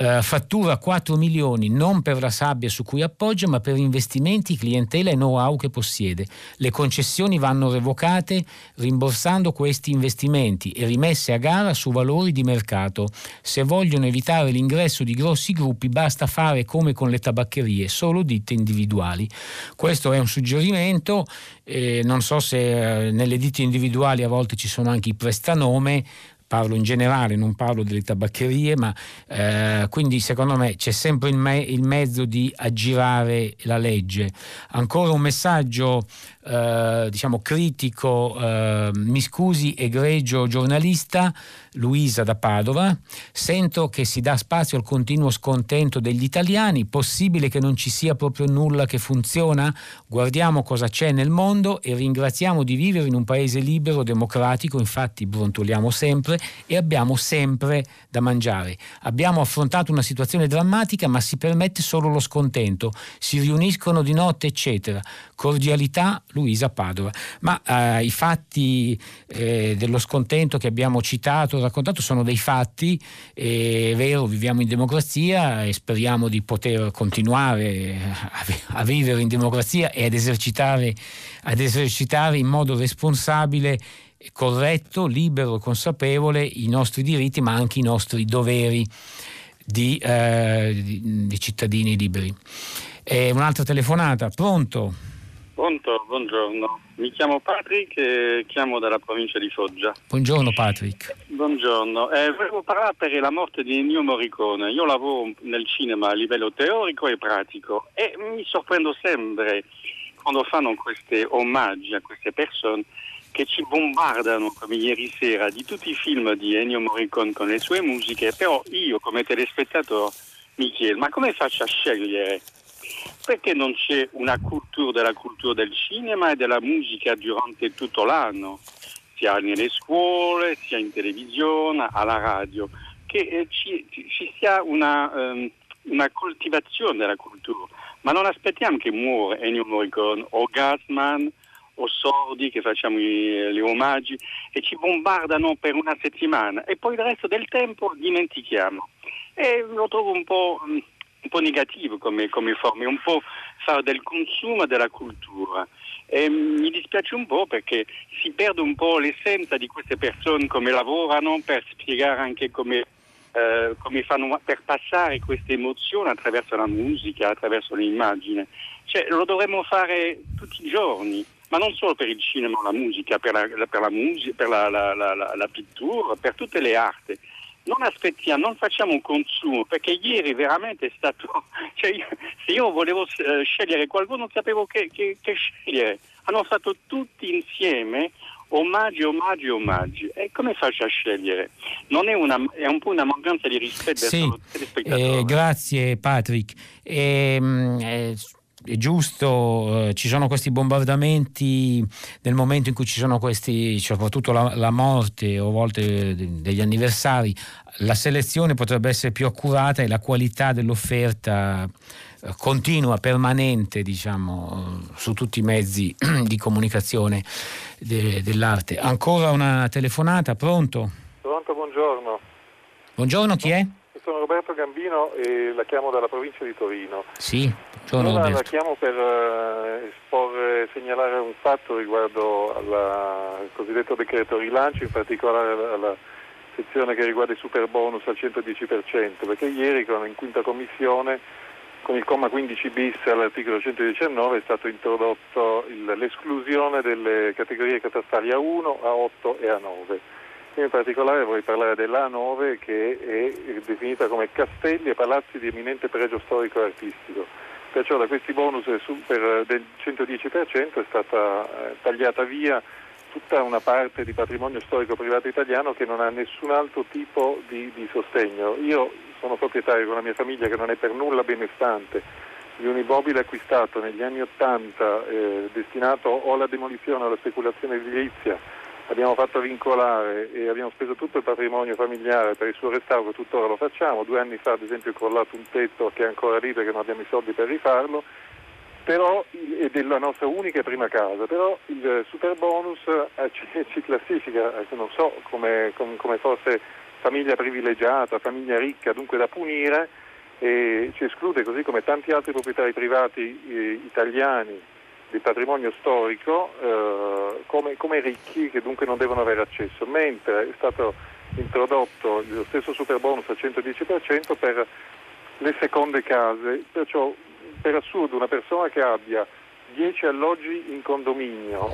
eh, fattura 4 milioni non per la sabbia su cui appoggia, ma per investimenti, clientela e know-how che possiede. Le concessioni vanno revocate rimborsando questi investimenti e rimesse a gara su valori di mercato. Se vogliono evitare l'ingresso di grossi gruppi basta fare come con le tabaccherie, solo ditte individuali. Questo è un suggerimento, eh, non so se eh, nelle ditte individuali a volte ci sono anche i prestanome, parlo in generale, non parlo delle tabaccherie, ma eh, quindi secondo me c'è sempre il, me- il, mezzo di aggirare la legge. Ancora un messaggio eh, diciamo critico, eh, mi scusi, egregio giornalista, Luisa da Padova, sento che si dà spazio al continuo scontento degli italiani, possibile che non ci sia proprio nulla che funziona? Guardiamo cosa c'è nel mondo e ringraziamo di vivere in un paese libero, democratico, infatti brontoliamo sempre e abbiamo sempre da mangiare. Abbiamo affrontato una situazione drammatica ma si permette solo lo scontento, si riuniscono di notte eccetera. Cordialità Luisa Padova. Ma eh, i fatti eh, dello scontento che abbiamo citato, raccontato, sono dei fatti, è vero, viviamo in democrazia e speriamo di poter continuare a, vivere in democrazia e ad esercitare, ad esercitare in modo responsabile corretto, libero consapevole i nostri diritti ma anche i nostri doveri di, eh, di, di cittadini liberi. E un'altra telefonata, pronto? Pronto, buongiorno. Mi chiamo Patrick e chiamo dalla provincia di Foggia. Buongiorno Patrick. Buongiorno. Eh, volevo parlare per la morte di Ennio Morricone. Io lavoro nel cinema a livello teorico e pratico e mi sorprendo sempre quando fanno questi omaggi a queste persone che ci bombardano come ieri sera di tutti i film di Ennio Morricone con le sue musiche, però io come telespettatore mi chiedo ma come faccio a scegliere? Perché non c'è una cultura della cultura del cinema e della musica durante tutto l'anno, sia nelle scuole, sia in televisione, alla radio, che eh, ci, ci, sia una, um, una, coltivazione della cultura. Ma non aspettiamo che muore Ennio Morricone o Gassman o Sordi che facciamo gli, gli omaggi e ci bombardano per una settimana e poi il resto del tempo dimentichiamo. E lo trovo un po' un po' negativo come, come forma, un po' fare del consumo della cultura. E mi dispiace un po' perché si perde un po' l'essenza di queste persone, come lavorano, per spiegare anche come, eh, come fanno per passare queste emozioni attraverso la musica, attraverso l'immagine. Cioè, lo dovremmo fare tutti i giorni, ma non solo per il cinema la musica, per la, per la, musica, per la, la pittura, per tutte le arti non aspettiamo, non facciamo un consumo, perché ieri veramente è stato, *laughs* cioè io, se io volevo uh, scegliere qualcuno non sapevo che, che, che, scegliere, hanno fatto tutti insieme omaggi, omaggi, omaggi. E come faccio a scegliere? Non è, una, è un po' una mancanza di rispetto sì, verso il eh, grazie Patrick. Ehm, eh, è giusto, eh, ci sono questi bombardamenti nel momento in cui ci sono questi, soprattutto la, la morte o a volte degli anniversari, la selezione potrebbe essere più accurata e la qualità dell'offerta eh, continua, permanente, diciamo, su tutti i mezzi *clears throat* di comunicazione de, dell'arte. Ancora una telefonata, pronto? Pronto, buongiorno. Buongiorno, chi è? Sono Roberto Gambino e la chiamo dalla provincia di Torino. Sì, sono Roberto. La chiamo per uh, esporre, segnalare un fatto riguardo alla, al cosiddetto decreto rilancio, in particolare alla, alla sezione che riguarda i super bonus al 110%, perché ieri in quinta commissione con il comma 15 bis all'articolo 119 è stato introdotto il, l'esclusione delle categorie catastali A1, A8 e A9 in particolare vorrei parlare dell'A9 che è definita come castelli e palazzi di eminente pregio storico e artistico. Perciò da questi bonus per, del 110% è stata eh, tagliata via tutta una parte di patrimonio storico privato italiano che non ha nessun altro tipo di, di sostegno. Io sono proprietario con la mia famiglia che non è per nulla benestante di un immobile acquistato negli anni Ottanta eh, destinato o alla demolizione o alla speculazione edilizia abbiamo fatto vincolare e abbiamo speso tutto il patrimonio familiare per il suo restauro, tuttora lo facciamo. Due anni fa ad esempio è crollato un tetto che è ancora lì perché non abbiamo i soldi per rifarlo, però, è la nostra unica prima casa, però il super bonus eh, *laughs* ci, classifica, eh, non so, come, come fosse famiglia privilegiata, famiglia ricca, dunque da punire e ci esclude così come tanti altri proprietari privati eh, italiani di patrimonio storico eh, come, come, ricchi che dunque non devono avere accesso, mentre è stato introdotto lo stesso super bonus al 110% per le seconde case, perciò per assurdo una persona che abbia 10 alloggi in condominio,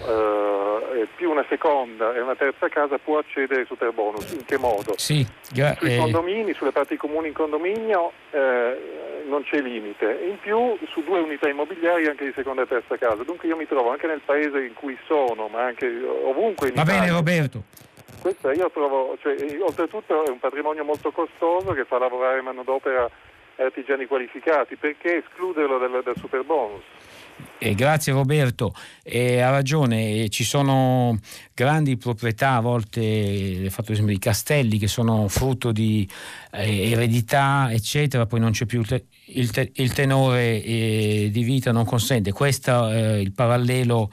eh, più una seconda e una terza casa può accedere ai super bonus. In che modo? Sì, gra- Sui eh... condomini, sulle parti comuni in condominio eh, non c'è limite. In più su due unità immobiliari anche di seconda e terza casa. Dunque io mi trovo anche nel paese in cui sono, ma anche ovunque in Va Italia. bene Roberto. Questo io trovo, cioè, oltretutto è un patrimonio molto costoso che fa lavorare manodopera artigiani qualificati, perché escluderlo dal, dal super bonus? Eh, grazie Roberto, eh, ha ragione, ci sono grandi proprietà, a volte hai fatto esempio di castelli che sono frutto di eh, eredità, eccetera, poi non c'è più il, te- il, tenore eh, di vita, non consente. Questo è eh, il parallelo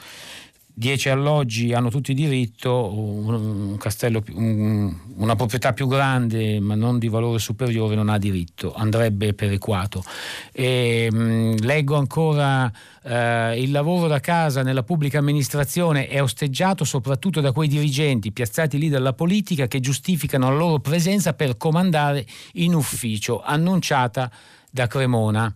10 alloggi hanno tutti diritto, un, castello, un, una proprietà più grande ma non di valore superiore non ha diritto, andrebbe perequato. E, mh, leggo ancora eh, il lavoro da casa nella pubblica amministrazione è osteggiato soprattutto da quei dirigenti piazzati lì dalla politica che giustificano la loro presenza per comandare in ufficio, annunciata da Cremona.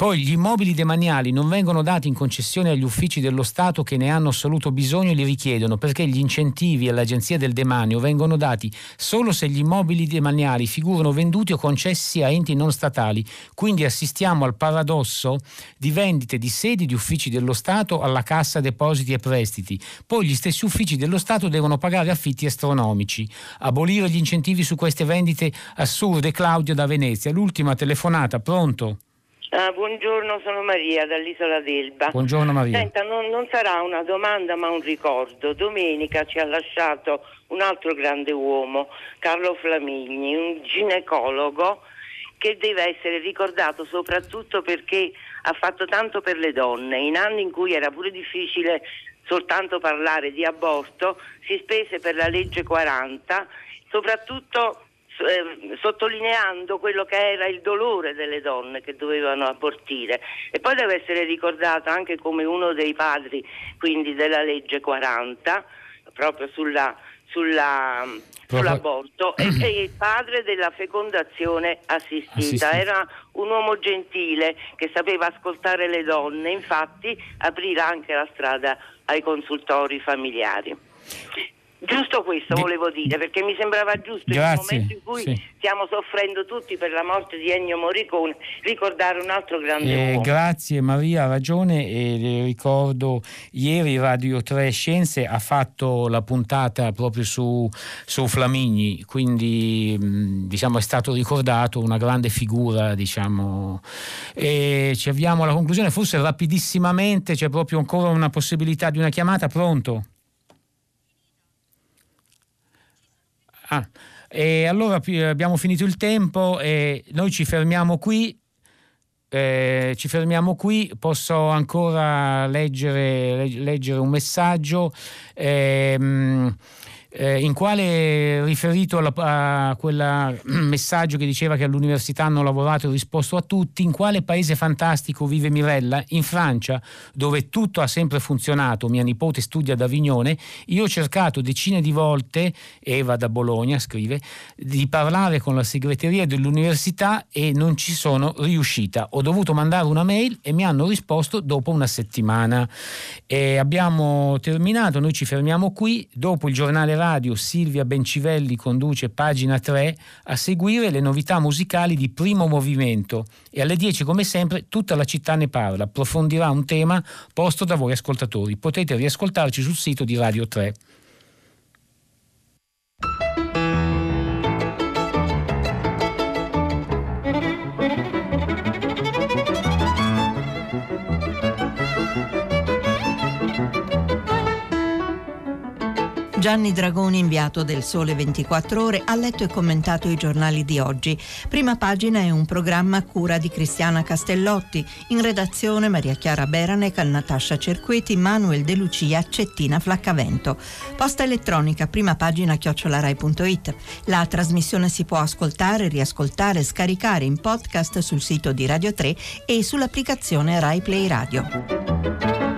Poi gli immobili demaniali non vengono dati in concessione agli uffici dello Stato che ne hanno assoluto bisogno e li richiedono perché gli incentivi all'Agenzia del Demanio vengono dati solo se gli immobili demaniali figurano venduti o concessi a enti non statali. Quindi assistiamo al paradosso di vendite di sedi di uffici dello Stato alla Cassa Depositi e Prestiti. Poi gli stessi uffici dello Stato devono pagare affitti astronomici. Abolire gli incentivi su queste vendite assurde. Claudio da Venezia. L'ultima telefonata, pronto? Ah, buongiorno, sono Maria dall'isola d'Elba. Buongiorno Maria. Senta, non, non, sarà una domanda ma un ricordo. Domenica ci ha lasciato un altro grande uomo, Carlo Flamigni, un ginecologo che deve essere ricordato soprattutto perché ha fatto tanto per le donne. In anni in cui era pure difficile soltanto parlare di aborto, si spese per la legge 40, soprattutto eh, sottolineando quello che era il dolore delle donne che dovevano abortire e poi deve essere ricordato anche come uno dei padri quindi della legge 40 proprio sulla, sulla, sull'aborto e, e, il padre della fecondazione assistita. assistita. Era un uomo gentile che sapeva ascoltare le donne, infatti aprirà anche la strada ai consultori familiari. Giusto questo volevo dire, perché mi sembrava giusto Grazie, in un momento in cui sì. stiamo soffrendo tutti per la morte di Ennio Morricone ricordare un altro grande eh, uomo. Grazie Maria, ha ragione e le ricordo ieri Radio 3 Scienze ha fatto la puntata proprio su, su Flamigni, quindi diciamo è stato ricordato una grande figura, diciamo. E ci avviamo alla conclusione, forse rapidissimamente c'è proprio ancora una possibilità di una chiamata, pronto? Ah, e allora abbiamo finito il tempo e noi ci fermiamo qui. Eh, ci fermiamo qui, posso ancora leggere, leggere un messaggio. Eh, eh, in quale riferito alla, a quel *clears throat* messaggio che diceva che all'università hanno lavorato e risposto a tutti, in quale paese fantastico vive Mirella? In Francia, dove tutto ha sempre funzionato, mia nipote studia ad Avignone, io ho cercato decine di volte, Eva da Bologna scrive, di parlare con la segreteria dell'università e non ci sono riuscita. Ho dovuto mandare una mail e mi hanno risposto dopo una settimana. E abbiamo terminato, noi ci fermiamo qui, dopo il giornale radio Silvia Bencivelli conduce pagina 3 a seguire le novità musicali di primo movimento e alle 10 come sempre tutta la città ne parla, approfondirà un tema posto da voi ascoltatori. Potete riascoltarci sul sito di Radio 3. Gianni Dragoni, inviato del Sole 24 Ore, ha letto e commentato i giornali di oggi. Prima pagina è un programma a cura di Cristiana Castellotti. In redazione Maria Chiara Beranec, Natascia Cerqueti, Manuel De Lucia, Cettina Flaccavento. Posta elettronica, prima pagina chiocciolarai.it. La trasmissione si può ascoltare, riascoltare, scaricare in podcast sul sito di Radio 3 e sull'applicazione Rai Play Radio.